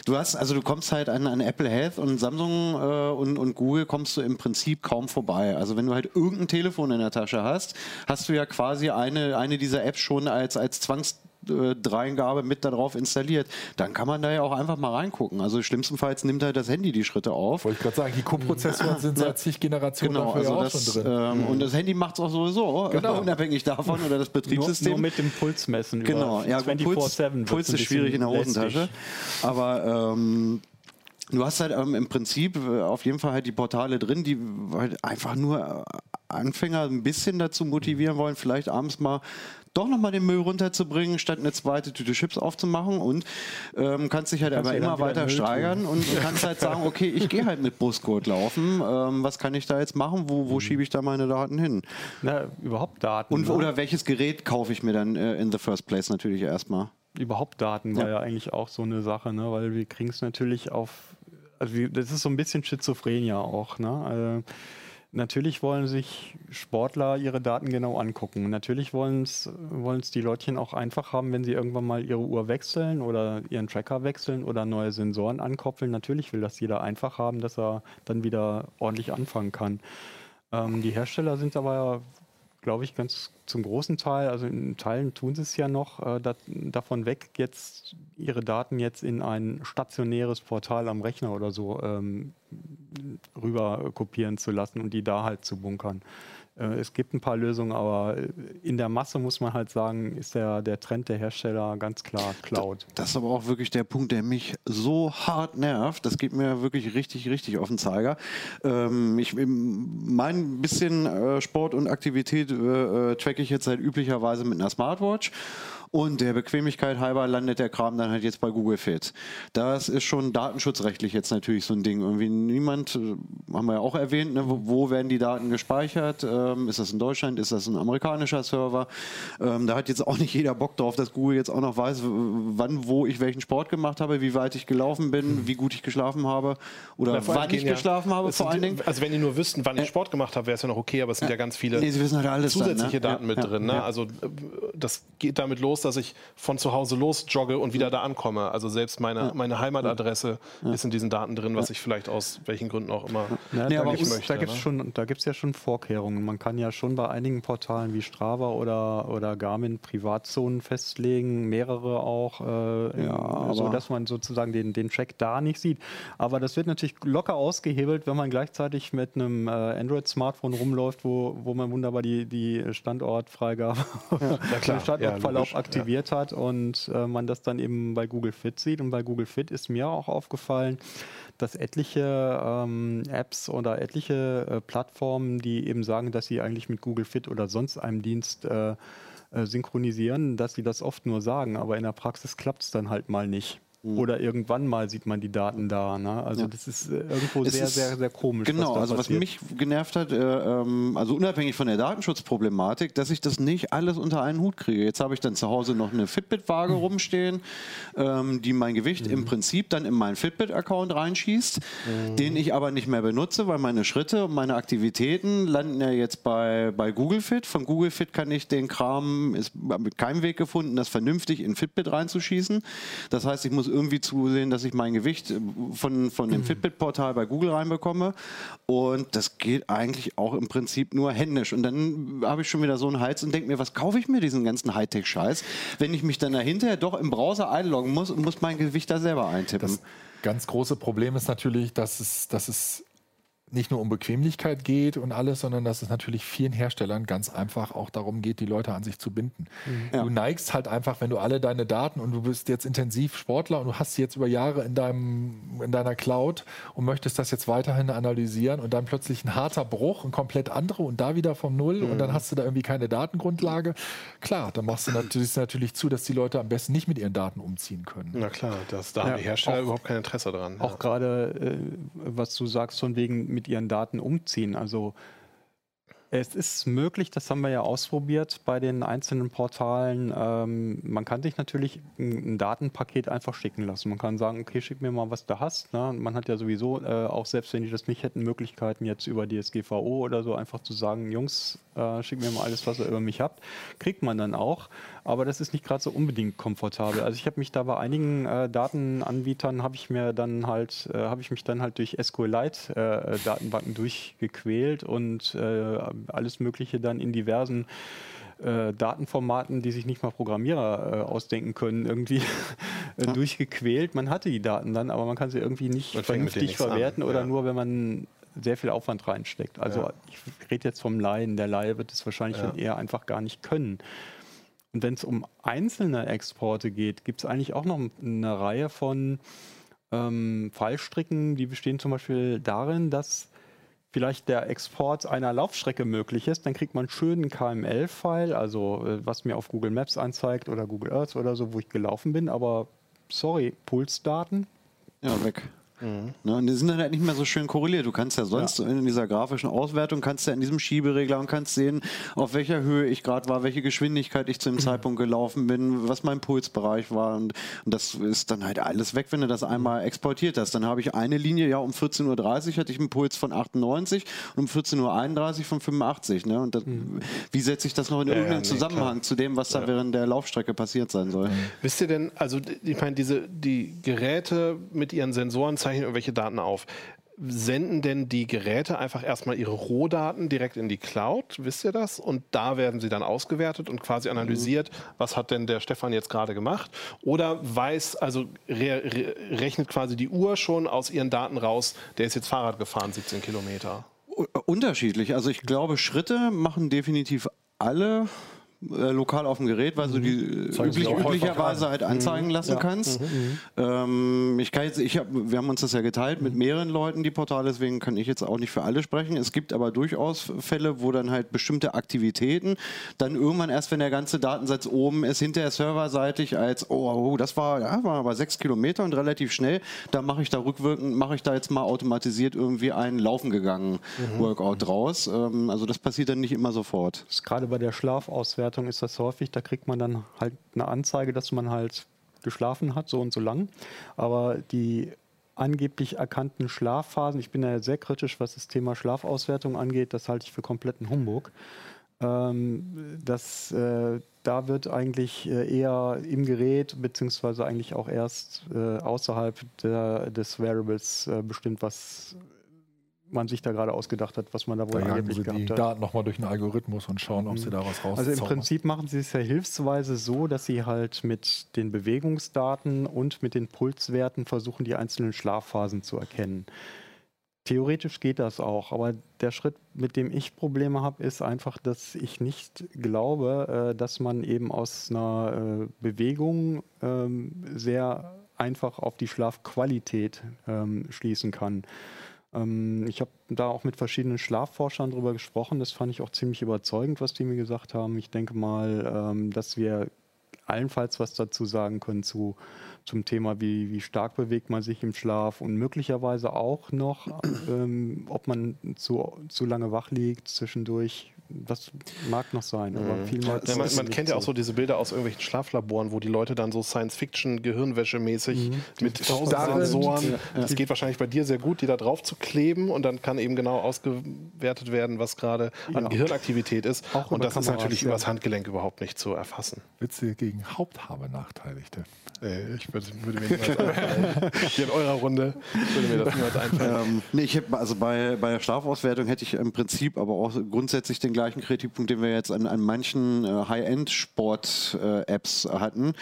du hast, also du kommst halt an, an Apple Health und Samsung äh, und, und Google kommst du im Prinzip kaum vorbei. Also wenn du halt irgendein Telefon in der Tasche hast, hast du ja quasi eine, eine dieser Apps schon als, als Zwangs Dreingabe mit darauf installiert, dann kann man da ja auch einfach mal reingucken. Also schlimmstenfalls nimmt halt das Handy die Schritte auf. Wollte ich gerade sagen, die Co-Prozessoren sind seit zig Generationen Genau, ja also auch das, schon drin. ähm, und das Handy macht es auch sowieso, Genau. unabhängig davon oder das Nur, Betriebssystem. nur mit dem Puls messen. über genau, ja, gut, Puls, 24/7 wird's Puls ist schwierig in der Hosentasche. lästig. Aber ähm, du hast halt ähm, im Prinzip äh, auf jeden Fall halt die Portale drin, die halt einfach nur äh, Anfänger ein bisschen dazu motivieren wollen, vielleicht abends mal doch nochmal den Müll runterzubringen, statt eine zweite Tüte Chips aufzumachen und ähm, kannst dich halt Kannst aber immer weiter steigern und kannst halt sagen, okay, ich gehe halt mit Brustgurt laufen, ähm, was kann ich da jetzt machen, wo, wo schiebe ich da meine Daten hin? Na, überhaupt Daten. Und, ne? oder welches Gerät kaufe ich mir dann äh, in the first place natürlich erstmal? Überhaupt Daten war Ja. ja eigentlich auch so eine Sache, ne? weil wir kriegen es natürlich auf, also das ist so ein bisschen Schizophren ja auch. Ne? Äh, natürlich wollen sich Sportler ihre Daten genau angucken. Natürlich wollen es die Leutchen auch einfach haben, wenn sie irgendwann mal ihre Uhr wechseln oder ihren Tracker wechseln oder neue Sensoren ankoppeln. Natürlich will das jeder einfach haben, dass er dann wieder ordentlich anfangen kann. Ähm, die Hersteller sind aber, glaube ich, ganz zum großen Teil, also in Teilen tun sie es ja noch, äh, dat, davon weg, jetzt ihre Daten jetzt in ein stationäres Portal am Rechner oder so ähm, rüber kopieren zu lassen und die da halt zu bunkern. Äh, es gibt ein paar Lösungen, aber in der Masse muss man halt sagen, ist der, der Trend der Hersteller ganz klar Cloud. Das ist aber auch wirklich der Punkt, der mich so hart nervt. Das geht mir wirklich richtig, richtig auf den Zeiger. Ähm, ich, mein bisschen äh, Sport und Aktivität äh, äh, tracke ich jetzt halt üblicherweise mit einer Smartwatch. Und der Bequemlichkeit halber landet der Kram dann halt jetzt bei Google Fit. Das ist schon datenschutzrechtlich jetzt natürlich so ein Ding. Irgendwie niemand, äh, haben wir ja auch erwähnt, ne, wo, wo werden die Daten gespeichert? Ähm, ist das in Deutschland? Ist das ein amerikanischer Server? Ähm, da hat jetzt auch nicht jeder Bock drauf, dass Google jetzt auch noch weiß, wann, wo ich welchen Sport gemacht habe, wie weit ich gelaufen bin, wie gut ich geschlafen habe oder wann ich ja- geschlafen habe vor allen Dingen. Also wenn die nur wüssten, wann ich Sport gemacht habe, wäre es ja noch okay, aber es sind ja, ganz viele Nee, sie wissen halt alles dann, ne? zusätzliche Daten Ja, mit drin. Ne? Also äh, das geht damit los, dass ich von zu Hause los jogge und wieder da ankomme. Also selbst meine, meine Heimatadresse ist in diesen Daten drin, was ich vielleicht aus welchen Gründen auch immer Ja, Nee, da aber gibt es möchte, da ne? schon, da gibt's ja schon Vorkehrungen. Man kann ja schon bei einigen Portalen wie Strava oder, oder Garmin Privatzonen festlegen, mehrere auch, äh, Ja, so aber- dass man sozusagen den, den Track da nicht sieht. Aber das wird natürlich locker ausgehebelt, wenn man gleichzeitig mit einem äh, Android-Smartphone rumläuft, wo, wo man wunderbar die, die Standortfreigabe, klar. den Standortverlauf Ja, aktiviert hat und äh, man das dann eben bei Google Fit sieht. Und bei Google Fit ist mir auch aufgefallen, dass etliche ähm, Apps oder etliche äh, Plattformen, die eben sagen, dass sie eigentlich mit Google Fit oder sonst einem Dienst äh, äh, synchronisieren, dass sie das oft nur sagen, aber in der Praxis klappt es dann halt mal nicht. Oder irgendwann mal sieht man die Daten da. Ne? Also Ja. das ist äh, irgendwo Es sehr, ist- sehr, sehr komisch. Genau, also was passiert. mich genervt hat, äh, ähm, also unabhängig von der Datenschutzproblematik, dass ich das nicht alles unter einen Hut kriege. Jetzt habe ich dann zu Hause noch eine Fitbit-Waage Mhm. rumstehen, ähm, die mein Gewicht im Prinzip dann in meinen Fitbit-Account reinschießt, Mhm. den ich aber nicht mehr benutze, weil meine Schritte und meine Aktivitäten landen ja jetzt bei, bei Google Fit. Von Google Fit kann ich den Kram, ist mit keinem Weg gefunden, das vernünftig in Fitbit reinzuschießen. Das heißt, ich muss irgendwie zusehen, dass ich mein Gewicht äh, von, von dem Fitbit-Portal bei Google reinbekomme. Und das geht eigentlich auch im Prinzip nur händisch. Und dann habe ich schon wieder so einen Hals und denke mir, was kaufe ich mir diesen ganzen Hightech-Scheiß, wenn ich mich dann dahinter doch im Browser einloggen muss und muss mein Gewicht da selber eintippen. Das ganz große Problem ist natürlich, dass es, dass es nicht nur um Bequemlichkeit geht und alles, sondern dass es natürlich vielen Herstellern ganz einfach auch darum geht, die Leute an sich zu binden. Mhm. Ja. Du neigst halt einfach, wenn du alle deine Daten und du bist jetzt intensiv Sportler und du hast sie jetzt über Jahre in, deinem, in deiner Cloud und möchtest das jetzt weiterhin analysieren und dann plötzlich ein harter Bruch, ein komplett andere und da wieder vom Null mhm. und dann mhm. hast du da irgendwie keine Datengrundlage. Klar, dann machst du natürlich, natürlich zu, dass die Leute am besten nicht mit ihren Daten umziehen können. Na klar, das, da ja, haben die Hersteller auch, überhaupt kein Interesse dran. Auch ja. gerade, äh, was du sagst, von wegen mit ihren Daten umziehen. Also es ist möglich, das haben wir ja ausprobiert bei den einzelnen Portalen. Ähm, man kann sich natürlich ein, ein, Datenpaket einfach schicken lassen. Man kann sagen, okay, schick mir mal, was du hast. Ne? Man hat ja sowieso, äh, auch selbst wenn die das nicht hätten, Möglichkeiten jetzt über DSGVO oder so einfach zu sagen, Jungs, äh, schickt mir mal alles, was ihr über mich habt. Kriegt man dann auch. Aber das ist nicht gerade so unbedingt komfortabel. Also ich habe mich da bei einigen äh, Datenanbietern, habe ich mir dann halt, äh, habe ich mich dann halt durch SQLite äh, Datenbanken durchgequält und äh, alles Mögliche dann in diversen äh, Datenformaten, die sich nicht mal Programmierer äh, ausdenken können, irgendwie äh, ja. durchgequält. Man hatte die Daten dann, aber man kann sie irgendwie nicht vernünftig verwerten an. oder ja. nur, wenn man sehr viel Aufwand reinsteckt. Also ja. ich rede jetzt vom Laien. Der Laie wird es wahrscheinlich dann eher einfach gar nicht können. Und wenn es um einzelne Exporte geht, gibt es eigentlich auch noch eine Reihe von ähm, Fallstricken, die bestehen zum Beispiel darin, dass vielleicht der Export einer Laufstrecke möglich ist, dann kriegt man einen schönen KML-File, also äh, was mir auf Google Maps anzeigt oder Google Earth oder so, wo ich gelaufen bin, aber sorry, Pulsdaten. Ja, weg. Mhm. Ne, und die sind dann halt nicht mehr so schön korreliert. Du kannst ja sonst ja. in dieser grafischen Auswertung, kannst ja in diesem Schieberegler und kannst sehen, auf welcher Höhe ich gerade war, welche Geschwindigkeit ich zu dem mhm. Zeitpunkt gelaufen bin, was mein Pulsbereich war. Und, und, das ist dann halt alles weg, wenn du das einmal exportiert hast. Dann habe ich eine Linie, ja, um 14.30 Uhr hatte ich einen Puls von 98 und um 14.31 Uhr von 85. Ne? Und das, mhm. wie setze ich das noch in ja, irgendeinen ja, nee, Zusammenhang klar. zu dem, was da während der Laufstrecke passiert sein soll? Wisst ihr denn, also ich meine, diese die Geräte mit ihren Sensoren zeichnen irgendwelche Daten auf. Senden denn die Geräte einfach erstmal ihre Rohdaten direkt in die Cloud? Wisst ihr das? Und da werden sie dann ausgewertet und quasi analysiert, was hat denn der Stefan jetzt gerade gemacht? Oder weiß, also re re rechnet quasi die Uhr schon aus ihren Daten raus, der ist jetzt Fahrrad gefahren, 17 Kilometer? Unterschiedlich. Also ich glaube, Schritte machen definitiv alle äh, lokal auf dem Gerät, weil du die mhm. üblich, üblicherweise halt anzeigen mhm. lassen ja. kannst. Mhm. mhm. Ähm, ich kann jetzt, ich hab, wir haben uns das ja geteilt mit mehreren Leuten, die Portale, deswegen kann ich jetzt auch nicht für alle sprechen. Es gibt aber durchaus Fälle, wo dann halt bestimmte Aktivitäten dann irgendwann erst, wenn der ganze Datensatz oben ist, hinterher serverseitig als, oh, oh das war, ja, war aber sechs Kilometer und relativ schnell, da mache ich da rückwirkend, mache ich da jetzt mal automatisiert irgendwie ein Laufen gegangen mhm. Workout draus. Ähm, also das passiert dann nicht immer sofort. Das ist gerade bei der Schlafauswertung Bewertung ist das häufig, da kriegt man dann halt eine Anzeige, dass man halt geschlafen hat, so und so lang. Aber die angeblich erkannten Schlafphasen, ich bin ja sehr kritisch, was das Thema Schlafauswertung angeht, das halte ich für kompletten Humbug. Ähm, das, äh, da wird eigentlich äh, eher im Gerät, beziehungsweise eigentlich auch erst äh, außerhalb der, des Variables äh, bestimmt, was man sich da gerade ausgedacht hat, was man da wohl da angeblich gehabt die hat. Daten nochmal durch einen Algorithmus und schauen, ob mhm. sie da was rauszaubern. Also im Prinzip machen sie es ja hilfsweise so, dass sie halt mit den Bewegungsdaten und mit den Pulswerten versuchen, die einzelnen Schlafphasen zu erkennen. Theoretisch geht das auch, aber der Schritt, mit dem ich Probleme habe, ist einfach, dass ich nicht glaube, äh, dass man eben aus einer äh, Bewegung ähm, sehr einfach auf die Schlafqualität ähm, schließen kann. Ähm, ich habe da auch mit verschiedenen Schlafforschern drüber gesprochen. Das fand ich auch ziemlich überzeugend, was die mir gesagt haben. Ich denke mal, ähm, dass wir allenfalls was dazu sagen können zu, zum Thema, wie, wie stark bewegt man sich im Schlaf und möglicherweise auch noch, ähm, ob man zu, zu lange wach liegt zwischendurch, das mag noch sein, aber mhm. ja, man, man kennt ja auch so diese Bilder aus irgendwelchen Schlaflaboren, wo die Leute dann so Science-Fiction-Gehirnwäsche-mäßig mhm. mit tausend Sensoren, ja, das geht wahrscheinlich bei dir sehr gut, die da drauf zu kleben und dann kann eben genau ausgewertet werden, was gerade an ja. Gehirnaktivität ist. Auch und das ist natürlich übers Handgelenk überhaupt nicht zu erfassen. Witze gegen Haupthabe nachteiligte. Äh, ich würde, würde mir niemals einfallen. Hier in eurer Runde würde mir das niemals einfallen. Ähm, nee, ich hab, also bei, bei der Schlafauswertung hätte ich im Prinzip aber auch grundsätzlich den gleichen Kritikpunkt, den wir jetzt an, an manchen äh, High-End-Sport-Apps äh, hatten.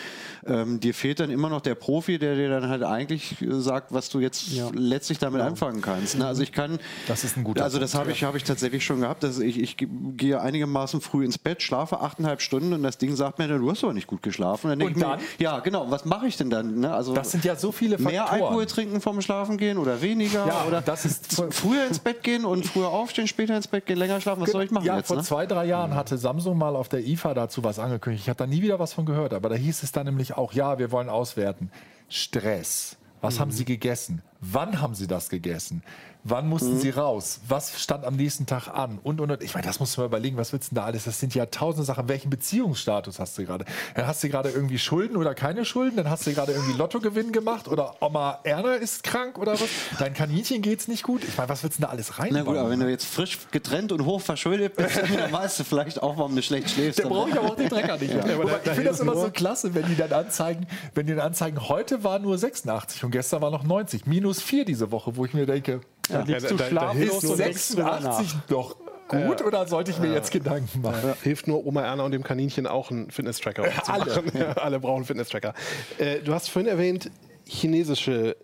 Ähm, dir fehlt dann immer noch der Profi, der dir dann halt eigentlich äh, sagt, was du jetzt ja. letztlich damit genau. anfangen kannst. Ne? Also ich kann. Das ist ein guter Also das habe ich, hab ich tatsächlich schon gehabt. Dass ich, ich gehe einigermaßen früh ins Bett, schlafe achteinhalb Stunden und das Ding sagt mir, du hast aber nicht gut geschlafen. Und dann, und dann? Mir, ja, genau. Was mache ich denn dann? Ne? Also das sind ja so viele Faktoren. Mehr Alkohol trinken vom Schlafen gehen oder weniger? Ja, oder das ist früher ins Bett gehen und früher aufstehen, später ins Bett gehen, länger schlafen. Was soll ich machen ja, jetzt? Vor ne? zwei, drei Jahren hatte Samsung mal auf der IFA dazu was angekündigt. Ich habe da nie wieder was von gehört, aber da hieß es dann nämlich auch, ja, wir wollen auswerten. Stress. Was mhm. haben Sie gegessen? Wann haben Sie das gegessen? Wann mussten mhm. sie raus? Was stand am nächsten Tag an? Und, und, und. Ich meine, das musst du mal überlegen, was willst du denn da alles? Das sind ja tausende Sachen. Welchen Beziehungsstatus hast du gerade? Dann hast du gerade irgendwie Schulden oder keine Schulden? Dann hast du gerade irgendwie Lottogewinn gemacht? Oder Oma Erna ist krank oder was? Dein Kaninchen geht's nicht gut? Ich meine, was willst du denn da alles rein? Na gut, aber wenn du jetzt frisch getrennt und hoch verschuldet bist, dann weißt du vielleicht auch, warum du schlecht schläfst. Der brauche ich aber auch den Drecker nicht. Ja. Ja, ich finde das immer so klasse, wenn die dann anzeigen, wenn die dann anzeigen, heute war nur 86 und gestern war noch 90. Minus 4 diese Woche, wo ich mir denke, ja, ja, da, da, da ist 86 doch gut ja. oder sollte ich mir jetzt Gedanken machen? Ja. Hilft nur Oma Erna und dem Kaninchen auch einen Fitness-Tracker zu Alle. Ja. Alle brauchen einen Fitness-Tracker. Äh, du hast vorhin erwähnt, chinesische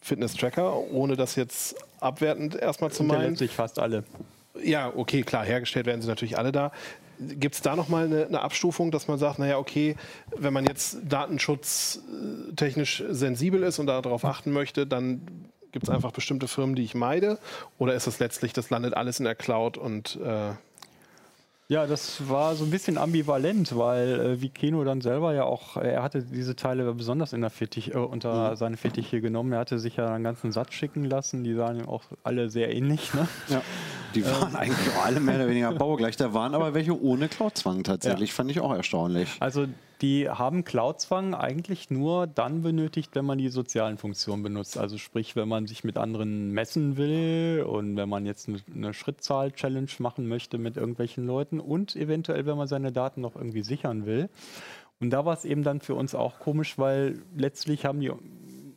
Fitness-Tracker, ohne das jetzt abwertend erstmal zu meinen. Letztlich fast alle. Ja, okay, klar, hergestellt werden sie natürlich alle da. Gibt es da nochmal eine, eine Abstufung, dass man sagt, naja, okay, wenn man jetzt datenschutztechnisch sensibel ist und darauf achten möchte, dann Gibt es einfach bestimmte Firmen, die ich meide? Oder ist es letztlich, das landet alles in der Cloud und äh ja, das war so ein bisschen ambivalent, weil äh, wie Keno dann selber ja auch, äh, er hatte diese Teile besonders in der Fittich, äh, unter mhm. seine Fittiche genommen. Er hatte sich ja einen ganzen Satz schicken lassen, die sahen auch alle sehr ähnlich. Ne? Ja. Die waren ähm. eigentlich auch alle mehr oder weniger baugleich. Da waren aber welche ohne Cloud-Zwang tatsächlich, ja. fand ich auch erstaunlich. Also die haben Cloud-Zwang eigentlich nur dann benötigt, wenn man die sozialen Funktionen benutzt. Also sprich, wenn man sich mit anderen messen will und wenn man jetzt eine Schrittzahl-Challenge machen möchte mit irgendwelchen Leuten und eventuell, wenn man seine Daten noch irgendwie sichern will. Und da war es eben dann für uns auch komisch, weil letztlich haben die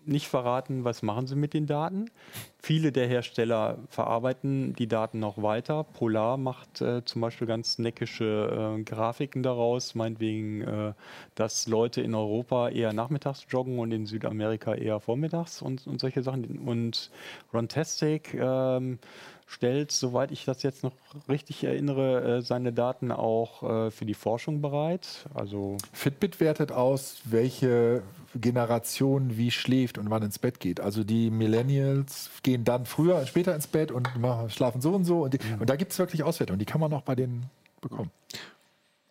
nicht verraten, was machen sie mit den Daten. Viele der Hersteller verarbeiten die Daten noch weiter. Polar macht äh, zum Beispiel ganz neckische äh, Grafiken daraus, meinetwegen, äh, dass Leute in Europa eher nachmittags joggen und in Südamerika eher vormittags und, und solche Sachen. Und Runtastic ähm, stellt, soweit ich das jetzt noch richtig erinnere, äh, seine Daten auch äh, für die Forschung bereit. Also Fitbit wertet aus, welche Generation wie schläft und wann ins Bett geht. Also die Millennials gehen dann früher, später ins Bett und schlafen so und so. Und, die, mhm. und da gibt es wirklich Auswertungen, die kann man auch bei denen bekommen.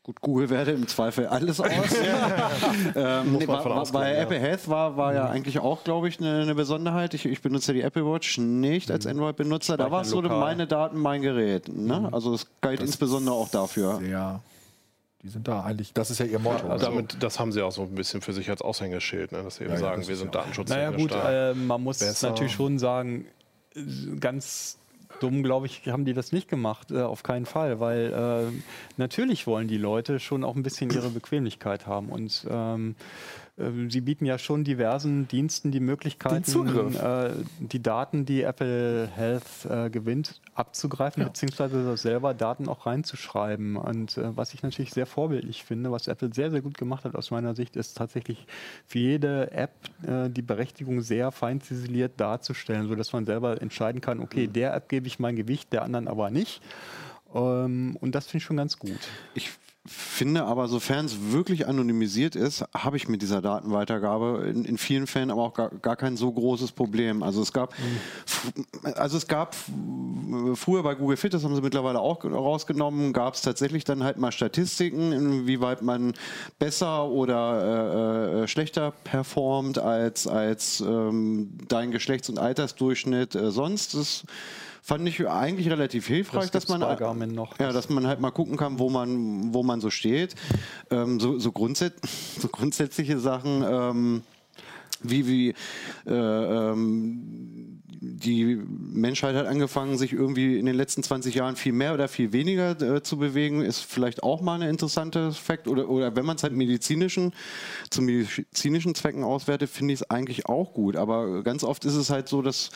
Gut, Google werte im Zweifel alles aus. ähm, nee, war, bei ja. Apple Health war, war ja mhm. eigentlich auch, glaube ich, eine, eine Besonderheit. Ich, ich, benutze die Apple Watch nicht als mhm. Android-Benutzer. Da war es so meine Daten, mein Gerät. Ne? Mhm. Also es galt das insbesondere auch dafür. Ja. Die sind da eigentlich, das ist ja ihr Motto. Also damit, das haben sie auch so ein bisschen für sich als Aushängeschild, ne? dass sie eben ja, sagen, wir sind Datenschutz. Naja gut, äh, man muss besser. natürlich schon sagen, ganz dumm, glaube ich, haben die das nicht gemacht, äh, auf keinen Fall, weil äh, natürlich wollen die Leute schon auch ein bisschen ihre Bequemlichkeit haben und ähm, äh, Sie bieten ja schon diversen Diensten die Möglichkeiten, äh, die Daten, die Apple Health äh, gewinnt, abzugreifen, ja. beziehungsweise selber Daten auch reinzuschreiben. Und äh, was ich natürlich sehr vorbildlich finde, was Apple sehr, sehr gut gemacht hat aus meiner Sicht, ist tatsächlich für jede App äh, die Berechtigung sehr fein ziseliert darzustellen, sodass man selber entscheiden kann, okay, mhm. der App gebe ich mein Gewicht, der anderen aber nicht. Ähm, und das finde ich schon ganz gut. Ich finde aber, sofern es wirklich anonymisiert ist, habe ich mit dieser Datenweitergabe in, in vielen Fällen aber auch gar, gar, kein so großes Problem. Also es gab, mhm. also es gab früher bei Google Fit, das haben sie mittlerweile auch rausgenommen, gab es tatsächlich dann halt mal Statistiken, inwieweit man besser oder äh, äh, schlechter performt als, als ähm, dein Geschlechts- und Altersdurchschnitt äh, sonst. Das fand ich eigentlich relativ hilfreich, das dass man noch. ja, dass man halt mal gucken kann, wo man wo man so steht. Ähm, so, so, grundsätz so, grundsätzliche Sachen. Ähm, wie, wie äh, ähm, die Menschheit hat angefangen, sich irgendwie in den letzten 20 Jahren viel mehr oder viel weniger äh, zu bewegen, ist vielleicht auch mal ein interessanter Fakt. Oder, oder wenn man es halt medizinischen, zu medizinischen Zwecken auswertet, finde ich es eigentlich auch gut. Aber ganz oft ist es halt so, dass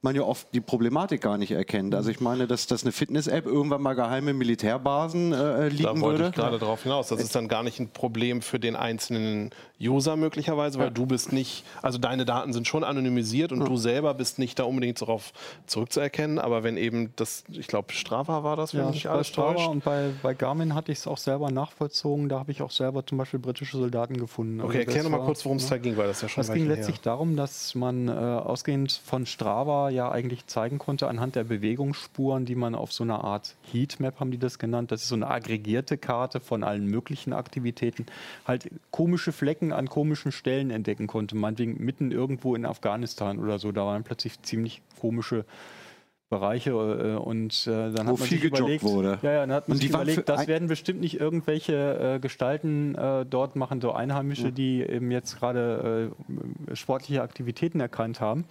man ja oft die Problematik gar nicht erkennt. Also ich meine, dass, dass eine Fitness-App irgendwann mal geheime Militärbasen äh, liegen da wollte würde. ich gerade darauf hinaus. Das ist dann gar nicht ein Problem für den einzelnen User möglicherweise, weil ja. du bist nicht, also deine Daten sind schon anonymisiert und ja. du selber bist nicht da unbedingt darauf zurückzuerkennen. Aber wenn eben das, ich glaube, Strava war das, wenn ja, mich alles Strava täuscht. und bei, bei Garmin hatte ich es auch selber nachvollzogen. Da habe ich auch selber zum Beispiel britische Soldaten gefunden. Okay, also erklär nochmal kurz, worum es ne? da ging, weil das ja schon Es ging letztlich her. darum, dass man äh, ausgehend von Strava ja eigentlich zeigen konnte, anhand der Bewegungsspuren, die man auf so einer Art Heatmap, haben die das genannt, das ist so eine aggregierte Karte von allen möglichen Aktivitäten, halt komische Flecken an komischen Stellen entdecken konnte. Meinetwegen mitten irgendwo in Afghanistan oder so, da waren plötzlich ziemlich komische Bereiche äh, und äh, dann Wo hat man viel sich überlegt, wurde. Ja, ja, dann hat man sich überlegt, das werden bestimmt nicht irgendwelche äh, Gestalten äh, dort machen, so Einheimische, ja. die eben jetzt gerade äh, sportliche Aktivitäten erkannt haben.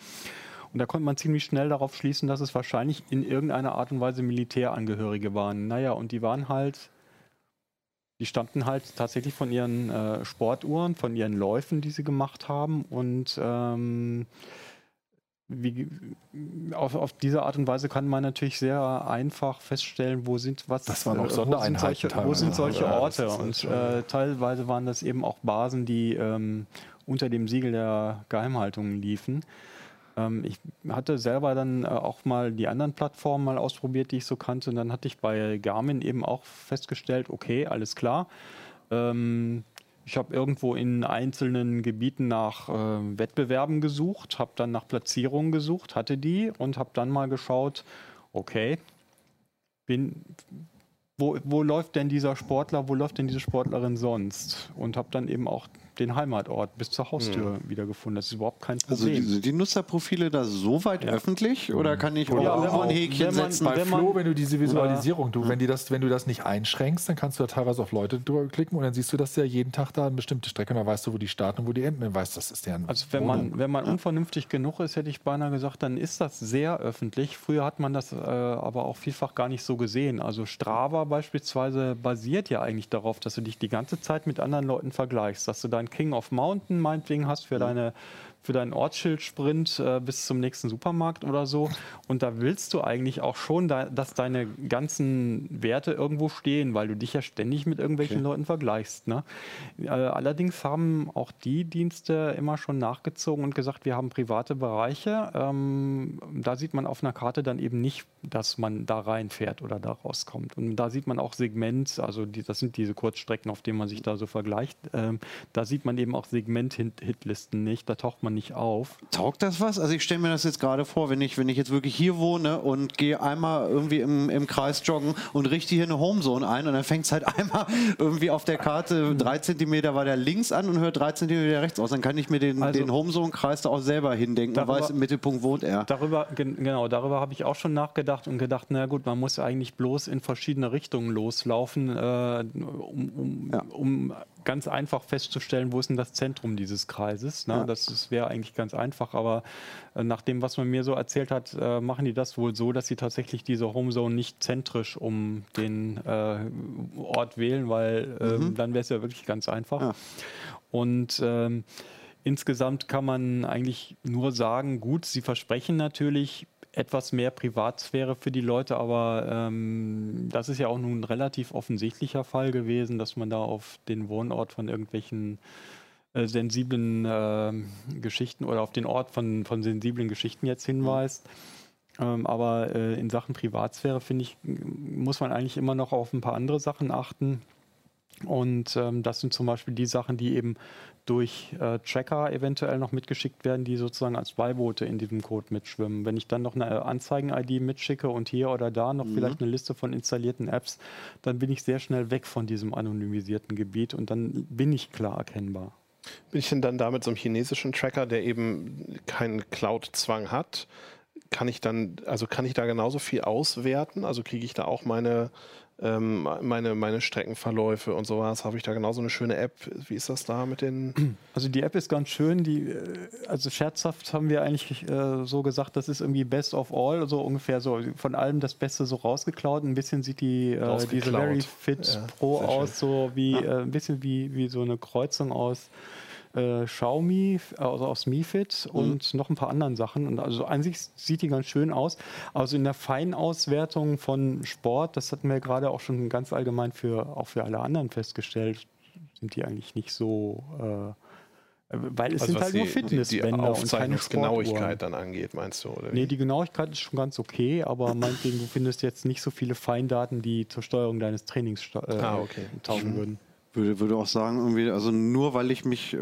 Und da konnte man ziemlich schnell darauf schließen, dass es wahrscheinlich in irgendeiner Art und Weise Militärangehörige waren. Naja, und die waren halt, die stammten halt tatsächlich von ihren äh, Sportuhren, von ihren Läufen, die sie gemacht haben. Und ähm, wie, auf, auf, diese Art und Weise kann man natürlich sehr einfach feststellen, wo sind was das waren auch äh, wo sind solche, wo sind solche Orte ja, und äh, teilweise waren das eben auch Basen, die ähm, unter dem Siegel der Geheimhaltung liefen. Ähm, ich hatte selber dann äh, auch mal die anderen Plattformen mal ausprobiert, die ich so kannte und dann hatte ich bei Garmin eben auch festgestellt, okay, alles klar. Ähm, ich habe irgendwo in einzelnen Gebieten nach äh, Wettbewerben gesucht, habe dann nach Platzierungen gesucht, hatte die und habe dann mal geschaut, okay, bin, wo, wo läuft denn dieser Sportler, wo läuft denn diese Sportlerin sonst? Und habe dann eben auch den Heimatort bis zur Haustür mhm. wiedergefunden. Das ist überhaupt kein also Problem. Also die, die Nutzerprofile da so weit ja. öffentlich oder hm. kann ich oder auch ja, ein Häkchen man, setzen? Bei Flo, wenn du diese Visualisierung, du, wenn, die das, wenn du das nicht einschränkst, dann kannst du da teilweise auf Leute drüber klicken und dann siehst du, dass der jeden Tag da eine bestimmte Strecke und dann weißt du, wo die starten und wo die enden. Dann weißt das ist deren Also wenn man, wenn man unvernünftig genug ist, hätte ich beinahe gesagt, dann ist das sehr öffentlich. Früher hat man das äh, aber auch vielfach gar nicht so gesehen. Also Strava beispielsweise basiert ja eigentlich darauf, dass du dich die ganze Zeit mit anderen Leuten vergleichst, dass du deinen King of Mountain meinetwegen hast für mhm. deine für deinen Ortsschildsprint äh, bis zum nächsten Supermarkt oder so. Und da willst du eigentlich auch schon, da, dass deine ganzen Werte irgendwo stehen, weil du dich ja ständig mit irgendwelchen okay. Leuten vergleichst. Ne? Äh, allerdings haben auch die Dienste immer schon nachgezogen und gesagt, wir haben private Bereiche. Ähm, da sieht man auf einer Karte dann eben nicht, dass man da reinfährt oder da rauskommt. Und da sieht man auch Segment, also die, das sind diese Kurzstrecken, auf denen man sich da so vergleicht. Ähm, da sieht man eben auch Segment-Hitlisten nicht. Da taucht man nicht auf. Taugt das was? Also ich stelle mir das jetzt gerade vor, wenn ich, wenn ich jetzt wirklich hier wohne und gehe einmal irgendwie im, im Kreis joggen und richte hier eine Homezone ein und dann fängt es halt einmal irgendwie auf der Karte drei Zentimeter weiter links an und hört drei Zentimeter rechts aus. Dann kann ich mir den, also, den Homezone-Kreis da auch selber hindenken darüber, und weiß, im Mittelpunkt wohnt er. Darüber, genau, darüber habe ich auch schon nachgedacht und gedacht, na gut, man muss eigentlich bloß in verschiedene Richtungen loslaufen, äh, um, um, ja. um ganz einfach festzustellen, wo ist denn das Zentrum dieses Kreises. Ne? Ja. Das wäre eigentlich ganz einfach, aber äh, nach dem, was man mir so erzählt hat, äh, machen die das wohl so, dass sie tatsächlich diese Homezone nicht zentrisch um den äh, Ort wählen, weil ähm, mhm. dann wäre es ja wirklich ganz einfach. Ja. Und ähm, insgesamt kann man eigentlich nur sagen, gut, sie versprechen natürlich etwas mehr Privatsphäre für die Leute, aber ähm, das ist ja auch nun ein relativ offensichtlicher Fall gewesen, dass man da auf den Wohnort von irgendwelchen äh, sensiblen äh, Geschichten oder auf den Ort von, von sensiblen Geschichten jetzt hinweist. Ähm, aber äh, in Sachen Privatsphäre, finde ich, muss man eigentlich immer noch auf ein paar andere Sachen achten. Und ähm, das sind zum Beispiel die Sachen, die eben durch äh, Tracker eventuell noch mitgeschickt werden, die sozusagen als Beiboote in diesem Code mitschwimmen. Wenn ich dann noch eine Anzeigen-ID mitschicke und hier oder da noch mhm. vielleicht eine Liste von installierten Apps, dann bin ich sehr schnell weg von diesem anonymisierten Gebiet und dann bin ich klar erkennbar. Bin ich denn dann damit so einem chinesischen Tracker, der eben keinen Cloud-Zwang hat? Kann ich dann, also kann ich da genauso viel auswerten? Also kriege ich da auch meine ähm, meine, meine Streckenverläufe und sowas. Habe ich da genauso eine schöne App? Wie ist das da mit den? Also die App ist ganz schön. Die, äh, also scherzhaft haben wir eigentlich äh, so gesagt, das ist irgendwie Best of All, so ungefähr so von allem das Beste so rausgeklaut. Ein bisschen sieht die äh, diese Very Fit ja, Pro aus, so wie ja. äh, ein bisschen wie, wie so eine Kreuzung aus äh, Xiaomi, also aus MiFit Mhm. und noch ein paar anderen Sachen. Und also an sich sieht die ganz schön aus. Also in der Feinauswertung von Sport, das hatten wir gerade auch schon ganz allgemein für auch für alle anderen festgestellt, sind die eigentlich nicht so. Äh, weil es Also sind halt nur die, die, die Fitnessbänder und keine Aufzeichnungsgenauigkeit Sportuhren. dann angeht, meinst du? Oder wie? Nee, die Genauigkeit ist schon ganz okay, aber meinetwegen, du findest jetzt nicht so viele Feindaten, die zur Steuerung deines Trainings äh, Ah, okay. taugen würden. Würde, würde auch sagen, irgendwie, also nur weil ich mich äh,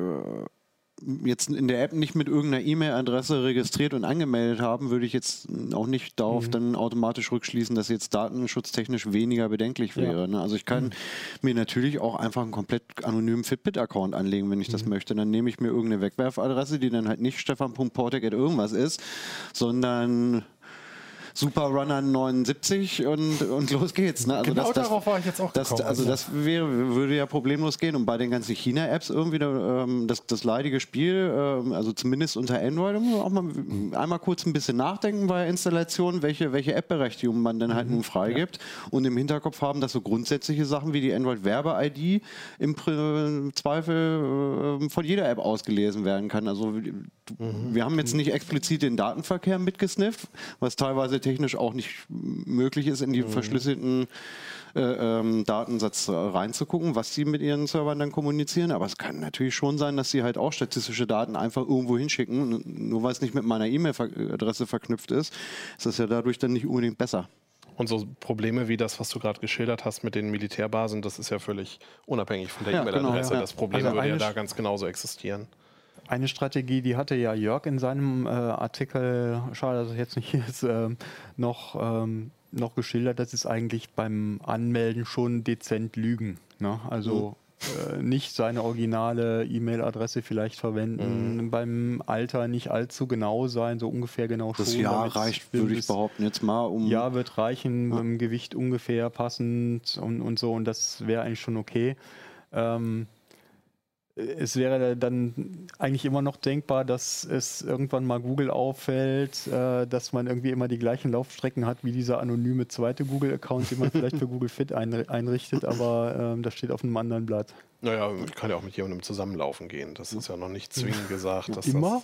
jetzt in der App nicht mit irgendeiner E-Mail-Adresse registriert und angemeldet habe, würde ich jetzt auch nicht darauf dann automatisch rückschließen, dass jetzt datenschutztechnisch weniger bedenklich Ja. wäre. Ne? Also ich kann mir natürlich auch einfach einen komplett anonymen Fitbit-Account anlegen, wenn ich das möchte. Dann nehme ich mir irgendeine Wegwerfadresse, die dann halt nicht stefan.portek irgendwas ist, sondern Superrunner 79 und, und los geht's. Ne? Also Genau das, das, darauf war ich jetzt auch das, gekommen. Also das wäre, würde ja problemlos gehen. Und bei den ganzen China-Apps irgendwie ähm, das, das leidige Spiel, ähm, also zumindest unter Android, muss man auch mal einmal kurz ein bisschen nachdenken bei Installation, welche, welche App-Berechtigung man dann halt nun freigibt und im Hinterkopf haben, dass so grundsätzliche Sachen wie die Android-Werbe-ID im Pri- Zweifel äh, von jeder App ausgelesen werden kann. Also du, wir haben jetzt nicht explizit den Datenverkehr mitgesnifft, was teilweise technisch auch nicht möglich ist, in die verschlüsselten äh, ähm, Datensatz reinzugucken, was sie mit ihren Servern dann kommunizieren. Aber es kann natürlich schon sein, dass sie halt auch statistische Daten einfach irgendwo hinschicken. Nur weil es nicht mit meiner E-Mail-Adresse verknüpft ist, ist das ja dadurch dann nicht unbedingt besser. Und so Probleme wie das, was du gerade geschildert hast mit den Militärbasen, das ist ja völlig unabhängig von der Ja, E-Mail-Adresse. genau, ja. Das Problem Also würde ja da ganz genauso existieren. Eine Strategie, die hatte ja Jörg in seinem äh, Artikel, schade, dass es jetzt nicht hier ist, ähm, noch, ähm, noch geschildert, das ist eigentlich beim Anmelden schon dezent lügen. Ne? Also äh, nicht seine originale E-Mail-Adresse vielleicht verwenden, beim Alter nicht allzu genau sein, so ungefähr genau Das schon. Jahr damit's reicht, würde ich behaupten, jetzt mal um. Ja, wird reichen, mit dem Gewicht ungefähr passend und, und so, und das wäre eigentlich schon okay. Ähm, es wäre dann eigentlich immer noch denkbar, dass es irgendwann mal Google auffällt, äh, dass man irgendwie immer die gleichen Laufstrecken hat wie dieser anonyme zweite Google-Account, den man vielleicht für Google Fit einri- einrichtet, aber ähm, das steht auf einem anderen Blatt. Naja, kann ja auch mit jemandem zusammenlaufen gehen. Das ist ja noch nicht zwingend gesagt. Dass Immer?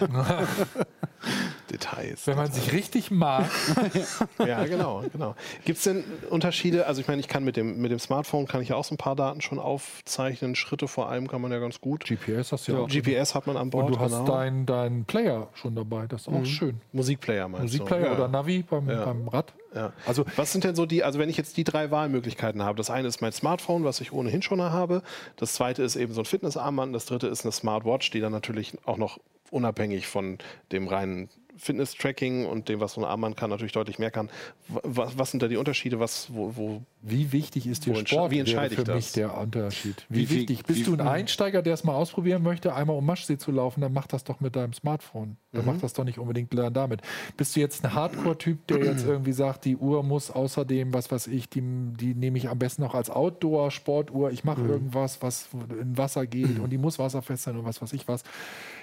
Das, äh, Details. Wenn man sich richtig mag, Ja, genau, genau. Gibt es denn Unterschiede? Also ich meine, ich kann mit dem, mit dem Smartphone kann ich ja auch so ein paar Daten schon aufzeichnen. Schritte vor allem kann man ja ganz gut. GPS hast du ja, auch. GPS hat man an Bord. Und du hast genau. deinen dein Player schon dabei. Das ist auch schön. Musikplayer meinst Musikplayer du? Ja. oder Navi beim, Ja. beim Rad. Ja. Also Was sind denn so die, also wenn ich jetzt die drei Wahlmöglichkeiten habe, das eine ist mein Smartphone, was ich ohnehin schon habe, das zweite ist eben so ein Fitnessarmband, das dritte ist eine Smartwatch, die dann natürlich auch noch unabhängig von dem reinen Fitness-Tracking und dem, was so ein Armband kann, natürlich deutlich mehr kann. Was, was sind da die Unterschiede? Was, wo, wo Wie wichtig ist dir Sport? wie entscheide für mich das? der Unterschied. Wie, Wie wichtig? Bist wie- du ein Einsteiger, der es mal ausprobieren möchte, einmal um Maschsee zu laufen, dann mach das doch mit deinem Smartphone. Dann Mhm. mach das doch nicht unbedingt damit. Bist du jetzt ein Hardcore-Typ, der jetzt irgendwie sagt, die Uhr muss außerdem, was weiß ich, die, die nehme ich am besten noch als Outdoor-Sportuhr, ich Mhm. mache irgendwas, was in Wasser geht und die muss wasserfest sein und was weiß ich was,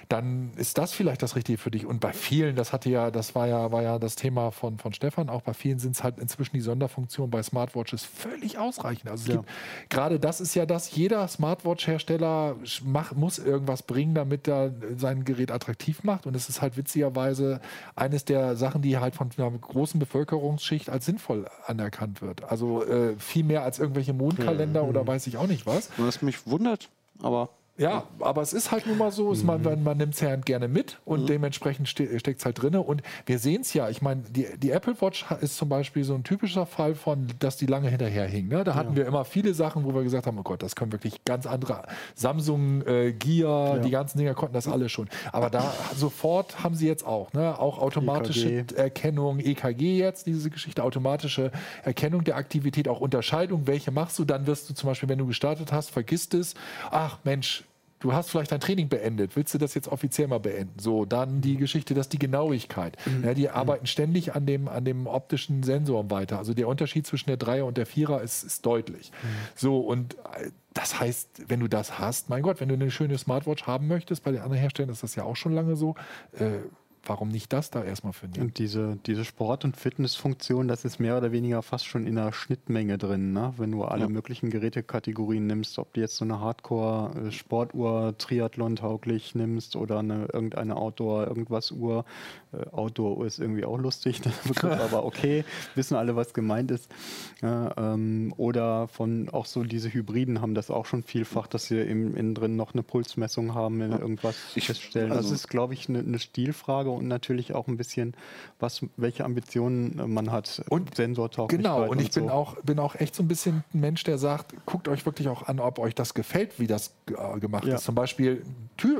dann ist das vielleicht das Richtige für dich. Und bei vielen, das hatte ja, das war ja, war ja das Thema von, von Stefan, auch bei vielen sind es halt inzwischen die Sonderfunktionen bei Smartwatches völlig ausreichend. Also Ja. gerade das ist ja das, jeder Smartwatch-Hersteller muss irgendwas bringen, damit er sein Gerät attraktiv macht. Und es ist halt witzigerweise eines der Sachen, die halt von einer großen Bevölkerungsschicht als sinnvoll anerkannt wird. Also äh, viel mehr als irgendwelche Mondkalender oder weiß ich auch nicht was. Was mich wundert, aber Ja, aber es ist halt nun mal so, ist man, man, man nimmt es ja gerne mit und dementsprechend ste steckt es halt drin. Und wir sehen es ja, ich meine, die, die Apple Watch ist zum Beispiel so ein typischer Fall von, dass die lange hinterher hing. Ne? Da hatten wir immer viele Sachen, wo wir gesagt haben, oh Gott, das können wirklich ganz andere, Samsung, äh, Gear, die ganzen Dinger konnten das alle schon. Aber da sofort haben sie jetzt auch, ne? auch automatische EKG. Erkennung, EKG jetzt, diese Geschichte, automatische Erkennung der Aktivität, auch Unterscheidung, welche machst du, dann wirst du zum Beispiel, wenn du gestartet hast, vergisst es, ach Mensch, du hast vielleicht dein Training beendet, willst du das jetzt offiziell mal beenden? So, dann die Geschichte, dass die Genauigkeit, ja, die arbeiten ständig an dem, an dem optischen Sensor weiter. Also der Unterschied zwischen der Dreier und der Vierer ist, ist deutlich. So, und äh, das heißt, wenn du das hast, mein Gott, wenn du eine schöne Smartwatch haben möchtest, bei den anderen Herstellern ist das ja auch schon lange so, äh, warum nicht das da erstmal für nehmen? Und diese, diese Sport- und Fitnessfunktion, das ist mehr oder weniger fast schon in der Schnittmenge drin, ne? wenn du alle Ja. möglichen Gerätekategorien nimmst, ob du jetzt so eine Hardcore-Sportuhr Triathlon-tauglich nimmst oder eine, irgendeine Outdoor-Irgendwas-Uhr. Äh, Outdoor-Uhr ist irgendwie auch lustig, Begriff, aber okay, wissen alle, was gemeint ist. Ja, ähm, oder von auch so diese Hybriden haben das auch schon vielfach, dass sie im, innen drin noch eine Pulsmessung haben, wenn irgendwas Ich- feststellen. das also- ist, glaube ich, eine, eine Stilfrage und natürlich auch ein bisschen, was, welche Ambitionen man hat. Und- Sensortauglichkeit Genau, und ich bin, so. auch, bin auch echt so ein bisschen ein Mensch, der sagt, guckt euch wirklich auch an, ob euch das gefällt, wie das äh, gemacht Ja. ist. Zum Beispiel,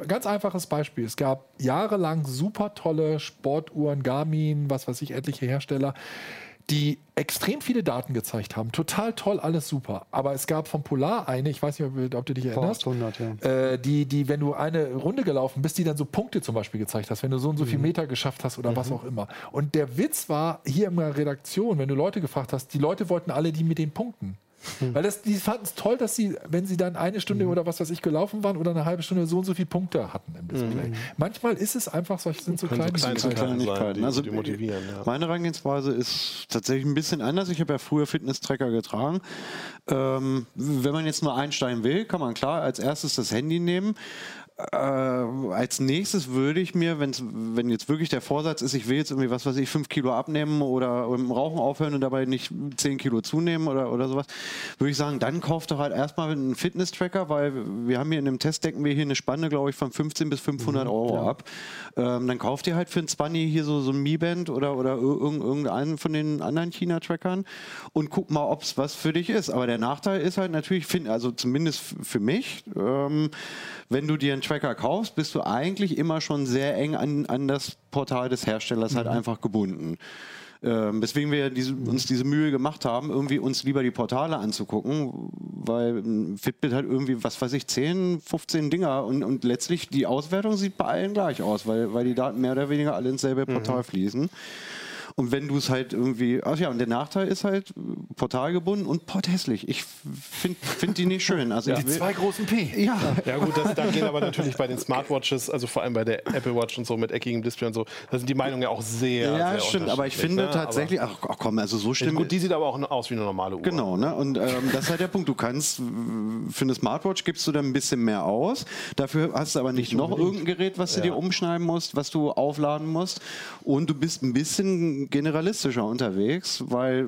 ganz einfaches Beispiel, es gab jahrelang super tolle Sportuhren, Garmin, was weiß ich, etliche Hersteller, die extrem viele Daten gezeigt haben. Total toll, alles super. Aber es gab von Polar eine, ich weiß nicht, ob, du dich erinnerst, Fast 100, ja. äh, die, die, wenn du eine Runde gelaufen bist, die dann so Punkte zum Beispiel gezeigt hast, wenn du so und so Mhm. viel Meter geschafft hast oder was auch immer. Und der Witz war hier in der Redaktion, wenn du Leute gefragt hast, die Leute wollten alle die mit den Punkten. Mhm. Weil das, die fanden es toll, dass sie, wenn sie dann eine Stunde oder was weiß ich gelaufen waren oder eine halbe Stunde so und so viele Punkte hatten im Display. Manchmal ist es einfach, solche sind so Können so kleine kleine. Kleinigkeiten sein, Also die motivieren, ja. Meine Herangehensweise ist tatsächlich ein bisschen anders. Ich habe ja früher Fitness-Tracker getragen. Ähm, wenn man jetzt nur einsteigen will, kann man klar als erstes das Handy nehmen. Äh, als nächstes würde ich mir, wenn's, wenn jetzt wirklich der Vorsatz ist, ich will jetzt irgendwie, was weiß ich, fünf Kilo abnehmen oder mit dem Rauchen aufhören und dabei nicht zehn Kilo zunehmen oder, oder sowas, würde ich sagen, dann kauft doch halt erstmal einen Fitness-Tracker, weil wir haben hier in dem Test decken wir hier eine Spanne, glaube ich, von 15 bis 500 Euro ab. Ähm, dann kauft ihr halt für ein 20 hier so, so ein Mi Band oder, oder ir- irgend- irgendeinen von den anderen China-Trackern und guck mal, ob es was für dich ist. Aber der Nachteil ist halt natürlich, also zumindest für mich, ähm, wenn du dir einen Tracker kaufst, bist du eigentlich immer schon sehr eng an, an das Portal des Herstellers halt einfach gebunden. Ähm, weswegen wir diese, uns diese Mühe gemacht haben, irgendwie uns lieber die Portale anzugucken, weil ein Fitbit hat irgendwie, was weiß ich, 10, 15 Dinger und, und letztlich die Auswertung sieht bei allen gleich aus, weil, weil die Daten mehr oder weniger alle ins selbe Portal fließen. Und wenn du es halt irgendwie, ach ja, und der Nachteil ist halt äh, portalgebunden und porthässlich. Ich finde find die nicht schön. Also ich Die will, zwei großen P. ja, Ja gut, das, da gehen aber natürlich bei den Smartwatches, also vor allem bei der Apple Watch und so mit eckigem Display und so, da sind die Meinungen ja auch sehr, ja, sehr stimmt. Aber ich finde ne? tatsächlich, ach, ach komm, also so schlimm. gut, die sieht aber auch aus wie eine normale Uhr. Genau, ne? Und ähm, das ist halt der Punkt. Du kannst für eine Smartwatch gibst du dann ein bisschen mehr aus. Dafür hast du aber nicht, noch irgendein Gerät, was du dir umschneiden musst, was du aufladen musst. Und du bist ein bisschen generalistischer unterwegs, weil äh,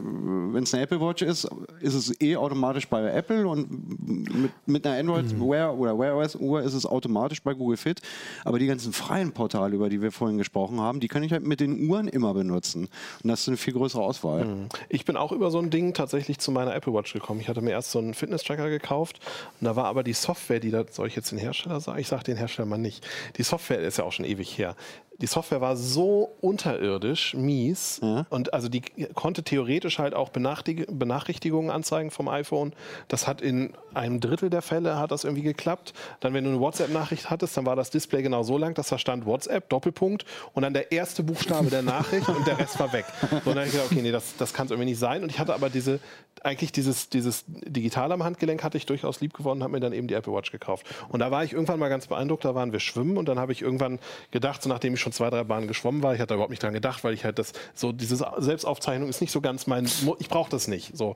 wenn es eine Apple Watch ist, ist es eh automatisch bei Apple und mit, mit einer Android Wear oder Wear OS Uhr ist es automatisch bei Google Fit. Aber die ganzen freien Portale, über die wir vorhin gesprochen haben, die kann ich halt mit den Uhren immer benutzen. Und da hast du eine viel größere Auswahl. Ich bin auch über so ein Ding tatsächlich zu meiner Apple Watch gekommen. Ich hatte mir erst so einen Fitness-Tracker gekauft und da war aber die Software, die da, soll ich jetzt den Hersteller sagen? Ich sage den Hersteller mal nicht. Die Software ist ja auch schon ewig her. Die Software war so unterirdisch, mies und also die konnte theoretisch halt auch Benachrichtig- Benachrichtigungen anzeigen vom iPhone. Das hat in einem Drittel der Fälle hat das irgendwie geklappt. Dann, wenn du eine WhatsApp-Nachricht hattest, dann war das Display genau so lang, dass da stand WhatsApp, Doppelpunkt und dann der erste Buchstabe der Nachricht und der Rest war weg. Und dann habe ich gedacht, okay, nee, das, das kann es irgendwie nicht sein. Und ich hatte aber diese, eigentlich dieses, dieses Digital am Handgelenk hatte ich durchaus lieb gewonnen, habe mir dann eben die Apple Watch gekauft. Und da war ich irgendwann mal ganz beeindruckt, da waren wir schwimmen und dann habe ich irgendwann gedacht, so nachdem ich schon zwei, drei Bahnen geschwommen war, ich hatte überhaupt nicht dran gedacht, weil ich halt das, so diese Selbstaufzeichnung ist nicht so ganz mein, ich brauche das nicht. So.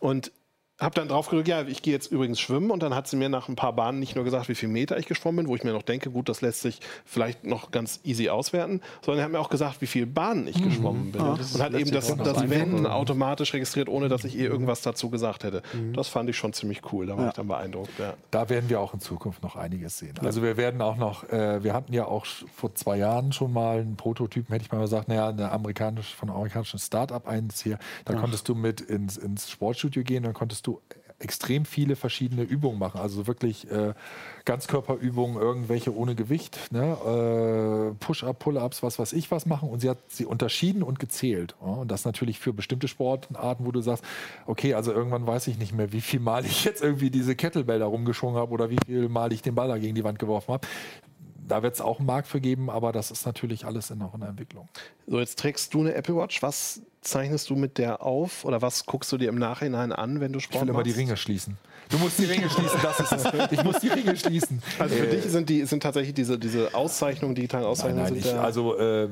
Und habe dann drauf gedrückt, ja, ich gehe jetzt übrigens schwimmen und dann hat sie mir nach ein paar Bahnen nicht nur gesagt, wie viel Meter ich geschwommen bin, wo ich mir noch denke, gut, das lässt sich vielleicht noch ganz easy auswerten, sondern er hat mir auch gesagt, wie viele Bahnen ich geschwommen bin. und hat eben das, das Wenden automatisch registriert, ohne dass ich ihr irgendwas dazu gesagt hätte. Das fand ich schon ziemlich cool, da war ich dann beeindruckt. Ja. Da werden wir auch in Zukunft noch einiges sehen. Also wir werden auch noch, äh, wir hatten ja auch vor zwei Jahren schon mal einen Prototypen, hätte ich mal gesagt, naja, eine amerikanische, von einem amerikanischen Start-up eins hier. Da konntest du mit ins, ins Sportstudio gehen, dann konntest du extrem viele verschiedene Übungen machen. Also wirklich äh, Ganzkörperübungen, irgendwelche ohne Gewicht, ne? äh, Push-up, Pull-ups, was weiß ich was machen. Und sie hat sie unterschieden und gezählt. Ja? Und das natürlich für bestimmte Sportarten, wo du sagst, okay, also irgendwann weiß ich nicht mehr, wie viel Mal ich jetzt irgendwie diese Kettlebell da rumgeschwungen habe oder wie viel Mal ich den Ball da gegen die Wand geworfen habe da wird es auch einen Markt für geben, aber das ist natürlich alles in der Entwicklung. So, jetzt trägst du eine Apple Watch. Was zeichnest du mit der auf oder was guckst du dir im Nachhinein an, wenn du Sport Ich will immer die Ringe schließen. Du musst die Ringe schließen, das ist es. Ich muss die Ringe schließen. Also für dich sind, die, sind tatsächlich diese, diese Auszeichnungen, digitalen Auszeichnungen, Nein, nein, sind ich, also äh,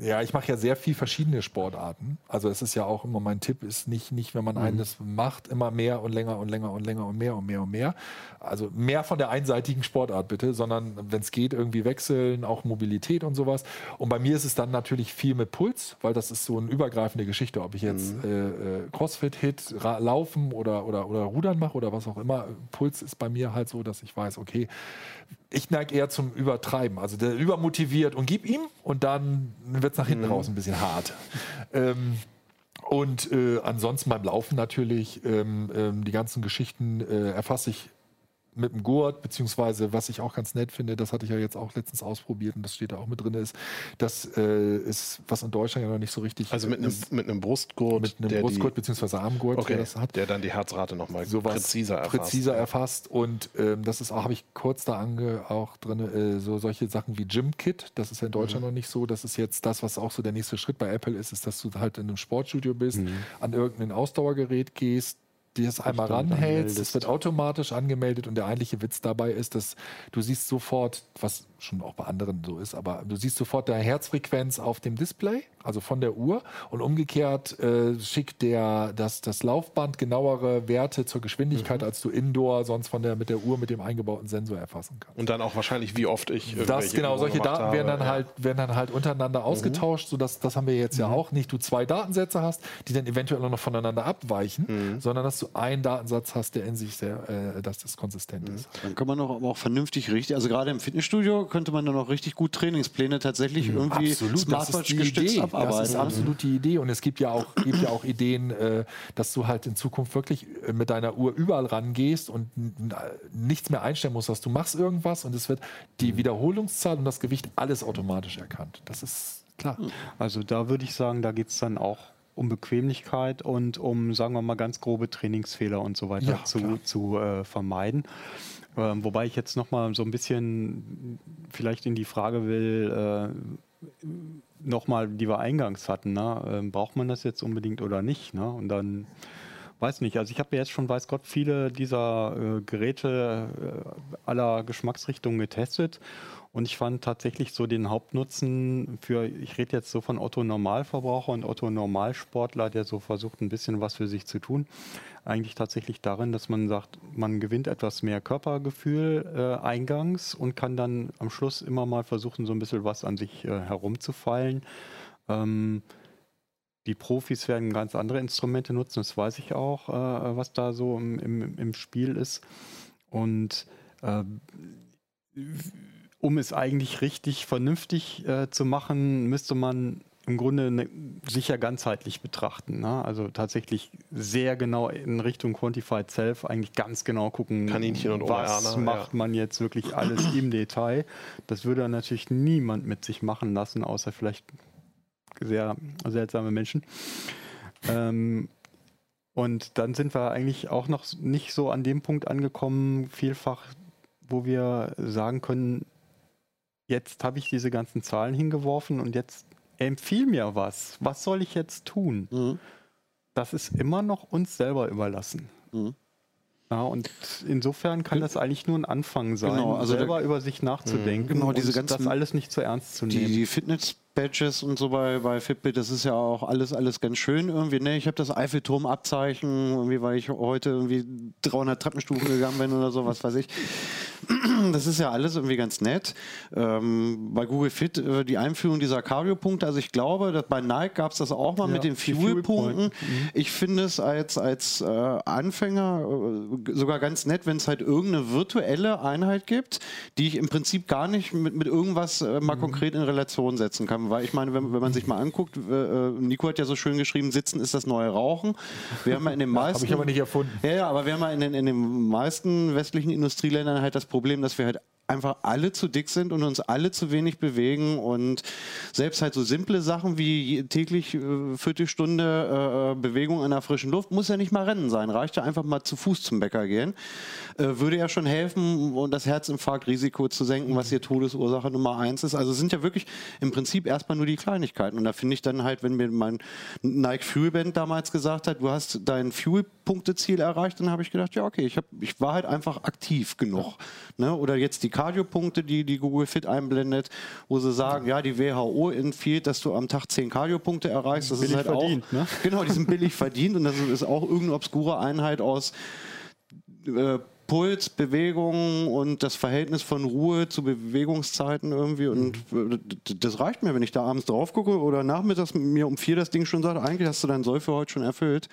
ja, ich mache ja sehr viel verschiedene Sportarten. Also es ist ja auch immer mein Tipp ist nicht, nicht wenn man eines macht, immer mehr und länger und länger und länger und mehr und mehr und mehr. Also mehr von der einseitigen Sportart bitte, sondern wenn es geht, irgendwie wechseln, auch Mobilität und sowas. Und bei mir ist es dann natürlich viel mit Puls, weil das ist so eine übergreifende Geschichte, ob ich jetzt äh, äh, Crossfit, Hit, Ra Laufen oder, oder, oder Rudern mache oder was auch immer. Puls ist bei mir halt so, dass ich weiß, okay, ich neige eher zum Übertreiben. Also der übermotiviert und gib ihm und dann wird es nach hinten raus ein bisschen hart. Ähm, und äh, ansonsten beim Laufen natürlich ähm, ähm, die ganzen Geschichten äh, erfasse ich mit dem Gurt, beziehungsweise was ich auch ganz nett finde, das hatte ich ja jetzt auch letztens ausprobiert und das steht da auch mit drin, ist, das äh, ist, was in Deutschland ja noch nicht so richtig also mit einem, ist, mit einem Brustgurt, mit einem der Brustgurt, beziehungsweise Armgurt, okay, der das hat der dann die Herzrate nochmal präziser erfasst. präziser erfasst. Und ähm, das ist auch, habe ich kurz da ange, auch drin, äh, so solche Sachen wie Gym Kit. Das ist ja in Deutschland noch nicht so. Das ist jetzt das, was auch so der nächste Schritt bei Apple ist, ist, dass du halt in einem Sportstudio bist, an irgendein Ausdauergerät gehst, dir das einmal ranhältst, es wird automatisch angemeldet und der eigentliche Witz dabei ist, dass du siehst sofort, was schon auch bei anderen so ist, aber du siehst sofort deine Herzfrequenz auf dem Display, also von der Uhr. Und umgekehrt äh, schickt der das, das Laufband genauere Werte zur Geschwindigkeit, als du indoor sonst von der mit der Uhr mit dem eingebauten Sensor erfassen kannst. Und dann auch wahrscheinlich, wie oft ich Das genau, solche Daten werden habe. dann halt, werden dann halt untereinander ausgetauscht, sodass das haben wir jetzt ja auch. Nicht, du zwei Datensätze hast, die dann eventuell auch noch voneinander abweichen, sondern dass du einen Datensatz hast, der in sich sehr, äh, dass das konsistent ist. Dann kann man doch aber auch vernünftig richtig, also gerade im Fitnessstudio könnte man dann auch richtig gut Trainingspläne tatsächlich irgendwie Smartwatch gestützt Idee. abarbeiten. Das ist absolut die Idee. Und es gibt ja auch, gibt ja auch Ideen, äh, dass du halt in Zukunft wirklich äh, mit deiner Uhr überall rangehst und nichts mehr einstellen musst, dass du machst irgendwas und es wird die Wiederholungszahl und das Gewicht alles automatisch erkannt. Das ist klar. Also da würde ich sagen, da geht es dann auch um Bequemlichkeit und um, sagen wir mal, ganz grobe Trainingsfehler und so weiter Ja, zu, klar. zu äh, vermeiden. Ähm, wobei ich jetzt noch mal so ein bisschen vielleicht in die Frage will, äh, nochmal, die wir eingangs hatten, ne? ähm, braucht man das jetzt unbedingt oder nicht? Ne? Und dann weiß nicht, also ich habe jetzt schon, weiß Gott, viele dieser äh, Geräte äh, aller Geschmacksrichtungen getestet und ich fand tatsächlich so den Hauptnutzen für, ich rede jetzt so von Otto Normalverbraucher und Otto Normalsportler, der so versucht, ein bisschen was für sich zu tun, eigentlich tatsächlich darin, dass man sagt, man gewinnt etwas mehr Körpergefühl äh, eingangs und kann dann am Schluss immer mal versuchen, so ein bisschen was an sich äh, herumzufallen. Ähm, die Profis werden ganz andere Instrumente nutzen, das weiß ich auch, äh, was da so im, im, im Spiel ist. Und äh, um es eigentlich richtig vernünftig äh, zu machen, müsste man im Grunde ne, sicher ganzheitlich betrachten. Ne? Also tatsächlich sehr genau in Richtung Quantified Self eigentlich ganz genau gucken, Kaninchen und was Oreana, macht man jetzt wirklich alles im Detail. Das würde dann natürlich niemand mit sich machen lassen, außer vielleicht sehr seltsame Menschen. Ähm, und dann sind wir eigentlich auch noch nicht so an dem Punkt angekommen, vielfach, wo wir sagen können, jetzt habe ich diese ganzen Zahlen hingeworfen und jetzt empfiehl mir was. Was soll ich jetzt tun? Mhm. Das ist immer noch uns selber überlassen. Mhm. Ja, und insofern kann das eigentlich nur ein Anfang sein, Genau, also selber über sich nachzudenken Genau, diese und ganzen- das alles nicht zu ernst zu Die, nehmen. die Fitness-Badges und so bei, bei Fitbit, das ist ja auch alles, alles ganz schön irgendwie. Ne? Ich habe das Eiffelturm-Abzeichen, irgendwie, weil ich heute irgendwie 300 Treppenstufen gegangen bin oder so, was weiß ich. Das ist ja alles irgendwie ganz nett. Ähm, bei Google Fit äh, die Einführung dieser Cardio-Punkte, also ich glaube, dass bei Nike gab es das auch mal mit den Fuel-Punkten. Fuel-Point. Ich finde es als, als äh, Anfänger äh, sogar ganz nett, wenn es halt irgendeine virtuelle Einheit gibt, die ich im Prinzip gar nicht mit, mit irgendwas äh, mal konkret in Relation setzen kann. Weil ich meine, wenn, wenn man sich mal anguckt, äh, äh, Nico hat ja so schön geschrieben, Sitzen ist das neue Rauchen. Wir haben ja in den meisten... Habe ich aber nicht erfunden. Ja, ja, aber wir haben ja in den, in den meisten westlichen Industrieländern halt das Problem, dass wir halt einfach alle zu dick sind und uns alle zu wenig bewegen und selbst halt so simple Sachen wie täglich äh, Viertelstunde äh, Bewegung in der frischen Luft muss ja nicht mal Rennen sein, reicht ja einfach mal zu Fuß zum Bäcker gehen, äh, würde ja schon helfen, um das Herzinfarktrisiko zu senken, was hier Todesursache Nummer eins ist. Also es sind ja wirklich im Prinzip erstmal nur die Kleinigkeiten und da finde ich dann halt, wenn mir mein Nike Fuel Band damals gesagt hat, du hast dein Fuel-Punkteziel erreicht, dann habe ich gedacht, ja okay, ich, hab, ich war halt einfach aktiv genug. Ne? Oder jetzt die Cardio-Punkte, die, die Google Fit einblendet, wo sie sagen, ja, die WHO empfiehlt, dass du am Tag 10 Cardio-Punkte erreichst. Das Billig ist halt verdient, auch, ne? Genau, die sind billig verdient und das ist auch irgendeine obskure Einheit aus äh, Puls, Bewegung und das Verhältnis von Ruhe zu Bewegungszeiten irgendwie. Und d- das reicht mir, wenn ich da abends drauf gucke oder nachmittags mir um vier das Ding schon sagt, eigentlich hast du dein Soll für heute schon erfüllt.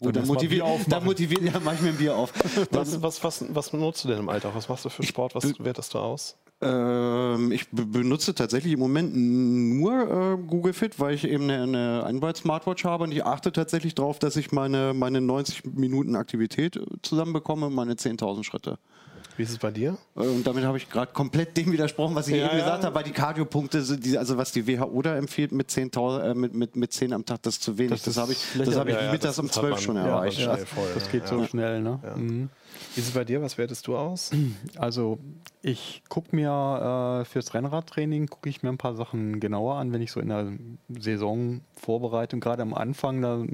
Gut, dann motiviert, dann motiviert, ja, mach ich mir ein Bier auf. Was, was, was, was nutzt du denn im Alltag? Was machst du für Sport? Was wertest du aus? Ähm, ich be- benutze tatsächlich im Moment nur äh, Google Fit, weil ich eben eine, eine Android-Smartwatch habe und ich achte tatsächlich darauf, dass ich meine, meine 90 Minuten Aktivität äh, zusammenbekomme und meine 10.000 Schritte. Wie ist es bei dir? Äh, Und damit habe ich gerade komplett dem widersprochen, was ich Ja, eben ja. gesagt habe, weil die Cardio-Punkte, die, also was die WHO da empfiehlt mit 10.000, äh, mit, mit, mit 10 am Tag, das ist zu wenig. Das, Das habe ich, das habe ich Ja, ja, mittags das um hat 12 man- schon ja, erreicht. das ja. geht so Ja. schnell, ne? Mhm. Wie ist es bei dir? Was wertest du aus? Also ich gucke mir äh, fürs Rennradtraining gucke ich mir ein paar Sachen genauer an, wenn ich so in der Saisonvorbereitung, gerade am Anfang, da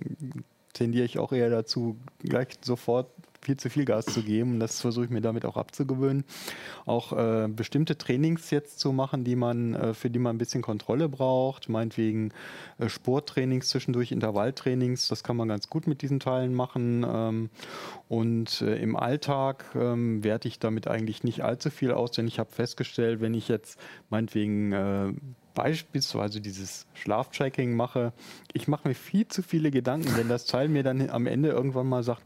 tendiere ich auch eher dazu, gleich sofort viel zu viel Gas zu geben. Und das versuche ich mir damit auch abzugewöhnen. Auch äh, bestimmte Trainings jetzt zu machen, die man, äh, für die man ein bisschen Kontrolle braucht. Meinetwegen äh, Sporttrainings zwischendurch, Intervalltrainings. Das kann man ganz gut mit diesen Teilen machen. Ähm, und äh, im Alltag ähm, werte ich damit eigentlich nicht allzu viel aus, denn ich habe festgestellt, wenn ich jetzt meinetwegen äh, beispielsweise dieses Schlaftracking mache, ich mache mir viel zu viele Gedanken, wenn das Teil mir dann am Ende irgendwann mal sagt,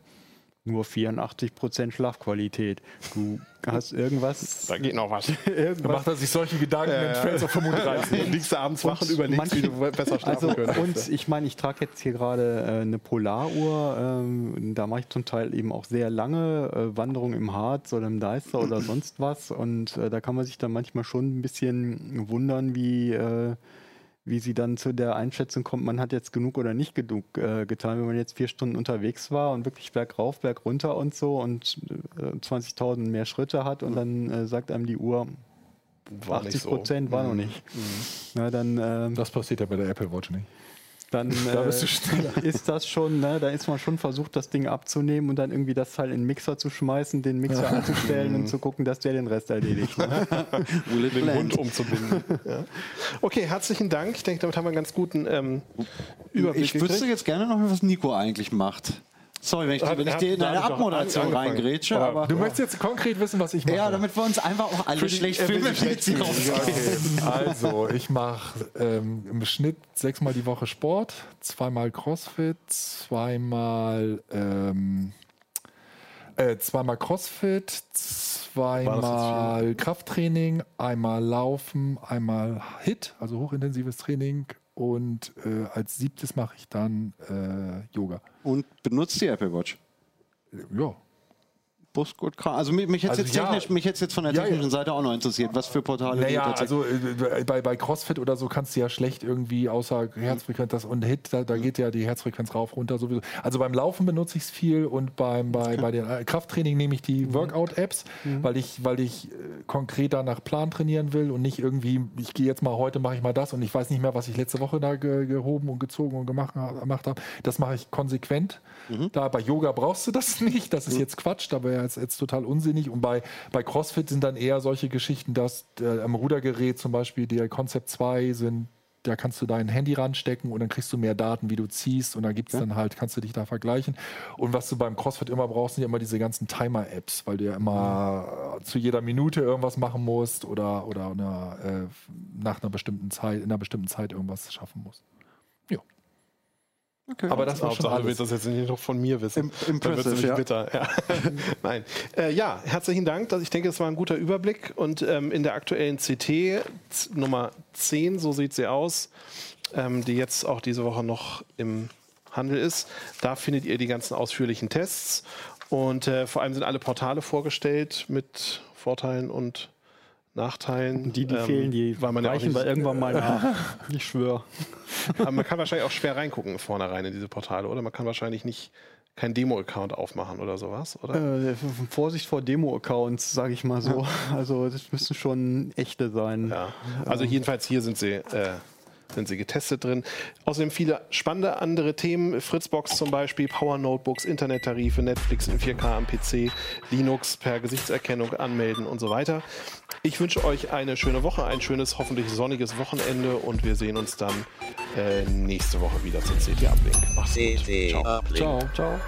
nur 84% Schlafqualität. Du hast irgendwas. Da geht noch was. irgendwas Macht er sich solche Gedanken, dann fällt es auf 35. Du liegst abends wach und Und überlegst, wie manche- du besser schlafen also, könntest. und ich meine, ich trage jetzt hier gerade äh, eine Polaruhr. Ähm, da mache ich zum Teil eben auch sehr lange äh, Wanderungen im Harz oder im Deister oder sonst was. Und äh, da kann man sich dann manchmal schon ein bisschen wundern, wie, äh, wie sie dann zu der Einschätzung kommt, man hat jetzt genug oder nicht genug äh, getan, wenn man jetzt vier Stunden unterwegs war und wirklich bergauf, berg runter und so und äh, 20.000 mehr Schritte hat und dann äh, sagt einem die Uhr, War nicht 80 so. Prozent war noch nicht. Na, dann ähm, Das passiert ja bei der Apple Watch nicht. Dann Da äh, bist du schneller. ist das schon, ne, da ist man schon versucht, das Ding abzunehmen und dann irgendwie das Teil in den Mixer zu schmeißen, den Mixer anzustellen und zu gucken, dass der den Rest erledigt. Ne? Den blend? Hund umzubinden. ja. Okay, herzlichen Dank. Ich denke, damit haben wir einen ganz guten ähm, Überblick Ich wüsste jetzt gerne noch, was Nico eigentlich macht. Sorry, wenn ich, Hat- wenn ich dir in deine Abmoderation reingrätsche, Aber aber. Du möchtest jetzt konkret wissen, was ich mache. ja, damit wir uns einfach auch alle Für schlecht will fühlen, sich wenn wir schlecht jetzt hier fühlen. rausgehen. Also, ich mache ähm, im Schnitt sechsmal die Woche Sport, zweimal Crossfit, zweimal ähm, äh, zweimal Crossfit, zweimal Krafttraining, einmal Laufen, einmal HIT, also hochintensives Training und äh, als siebtes mache ich dann äh, Yoga. Und benutzt die Apple Watch. Ja, Busgut, Kram. Also mich, mich hätte Also jetzt, ja. technisch, mich hätt's jetzt von der Ja, technischen. Seite auch noch interessiert, was für Portale Naja, also äh, bei, bei CrossFit oder so kannst du ja schlecht irgendwie außer Herzfrequenz das und Hit, da, da geht ja die Herzfrequenz rauf, runter sowieso. Also beim Laufen benutze ich es viel und beim bei, bei den äh, Krafttraining nehme ich die Workout-Apps, weil ich, weil ich äh, konkreter nach Plan trainieren will und nicht irgendwie, ich gehe jetzt mal heute mache ich mal das und ich weiß nicht mehr, was ich letzte Woche da ge, gehoben und gezogen und gemacht, gemacht habe. Das mache ich konsequent. Da bei Yoga brauchst du das nicht, das ist jetzt Quatsch, da jetzt, jetzt total unsinnig. Und bei, bei CrossFit sind dann eher solche Geschichten, dass äh, am Rudergerät zum Beispiel der Concept 2 sind, da kannst du dein Handy ranstecken und dann kriegst du mehr Daten, wie du ziehst und da gibt es dann halt, kannst du dich da vergleichen. Und was du beim CrossFit immer brauchst, sind ja immer diese ganzen Timer-Apps, weil du ja immer äh, zu jeder Minute irgendwas machen musst oder, oder eine, äh, nach einer bestimmten Zeit, in einer bestimmten Zeit irgendwas schaffen musst. Okay. Aber das war schon Hauptsache, du willst alles. das jetzt nicht noch von mir wissen. Im- impressive, nämlich ja. bitter. Ja. Nein. Äh, ja, herzlichen Dank. Ich denke, das war ein guter Überblick. Und ähm, in der aktuellen CT Nummer 10, so sieht sie aus, ähm, die jetzt auch diese Woche noch im Handel ist, da findet ihr die ganzen ausführlichen Tests. Und äh, vor allem sind alle Portale vorgestellt mit Vorteilen und Nachteilen. Die, die ähm, fehlen, die weil man ja reichen nicht, wir irgendwann mal nach. Ich schwöre. aber man kann wahrscheinlich auch schwer reingucken vornherein in diese Portale, oder? Man kann wahrscheinlich nicht kein Demo-Account aufmachen oder sowas, oder? Äh, Vorsicht vor Demo-Accounts, sage ich mal so. Also das müssen schon echte sein. Ja. Also jedenfalls hier sind sie, äh, sind sie getestet drin. Außerdem viele spannende andere Themen. Fritzbox zum Beispiel, Power Notebooks, Internettarife, Netflix in 4K am PC, Linux per Gesichtserkennung anmelden und so weiter. Ich wünsche euch eine schöne Woche, ein schönes, hoffentlich sonniges Wochenende und wir sehen uns dann äh, nächste Woche wieder zum CT Uplink. Macht's gut. CT Ciao. Ciao, ciao.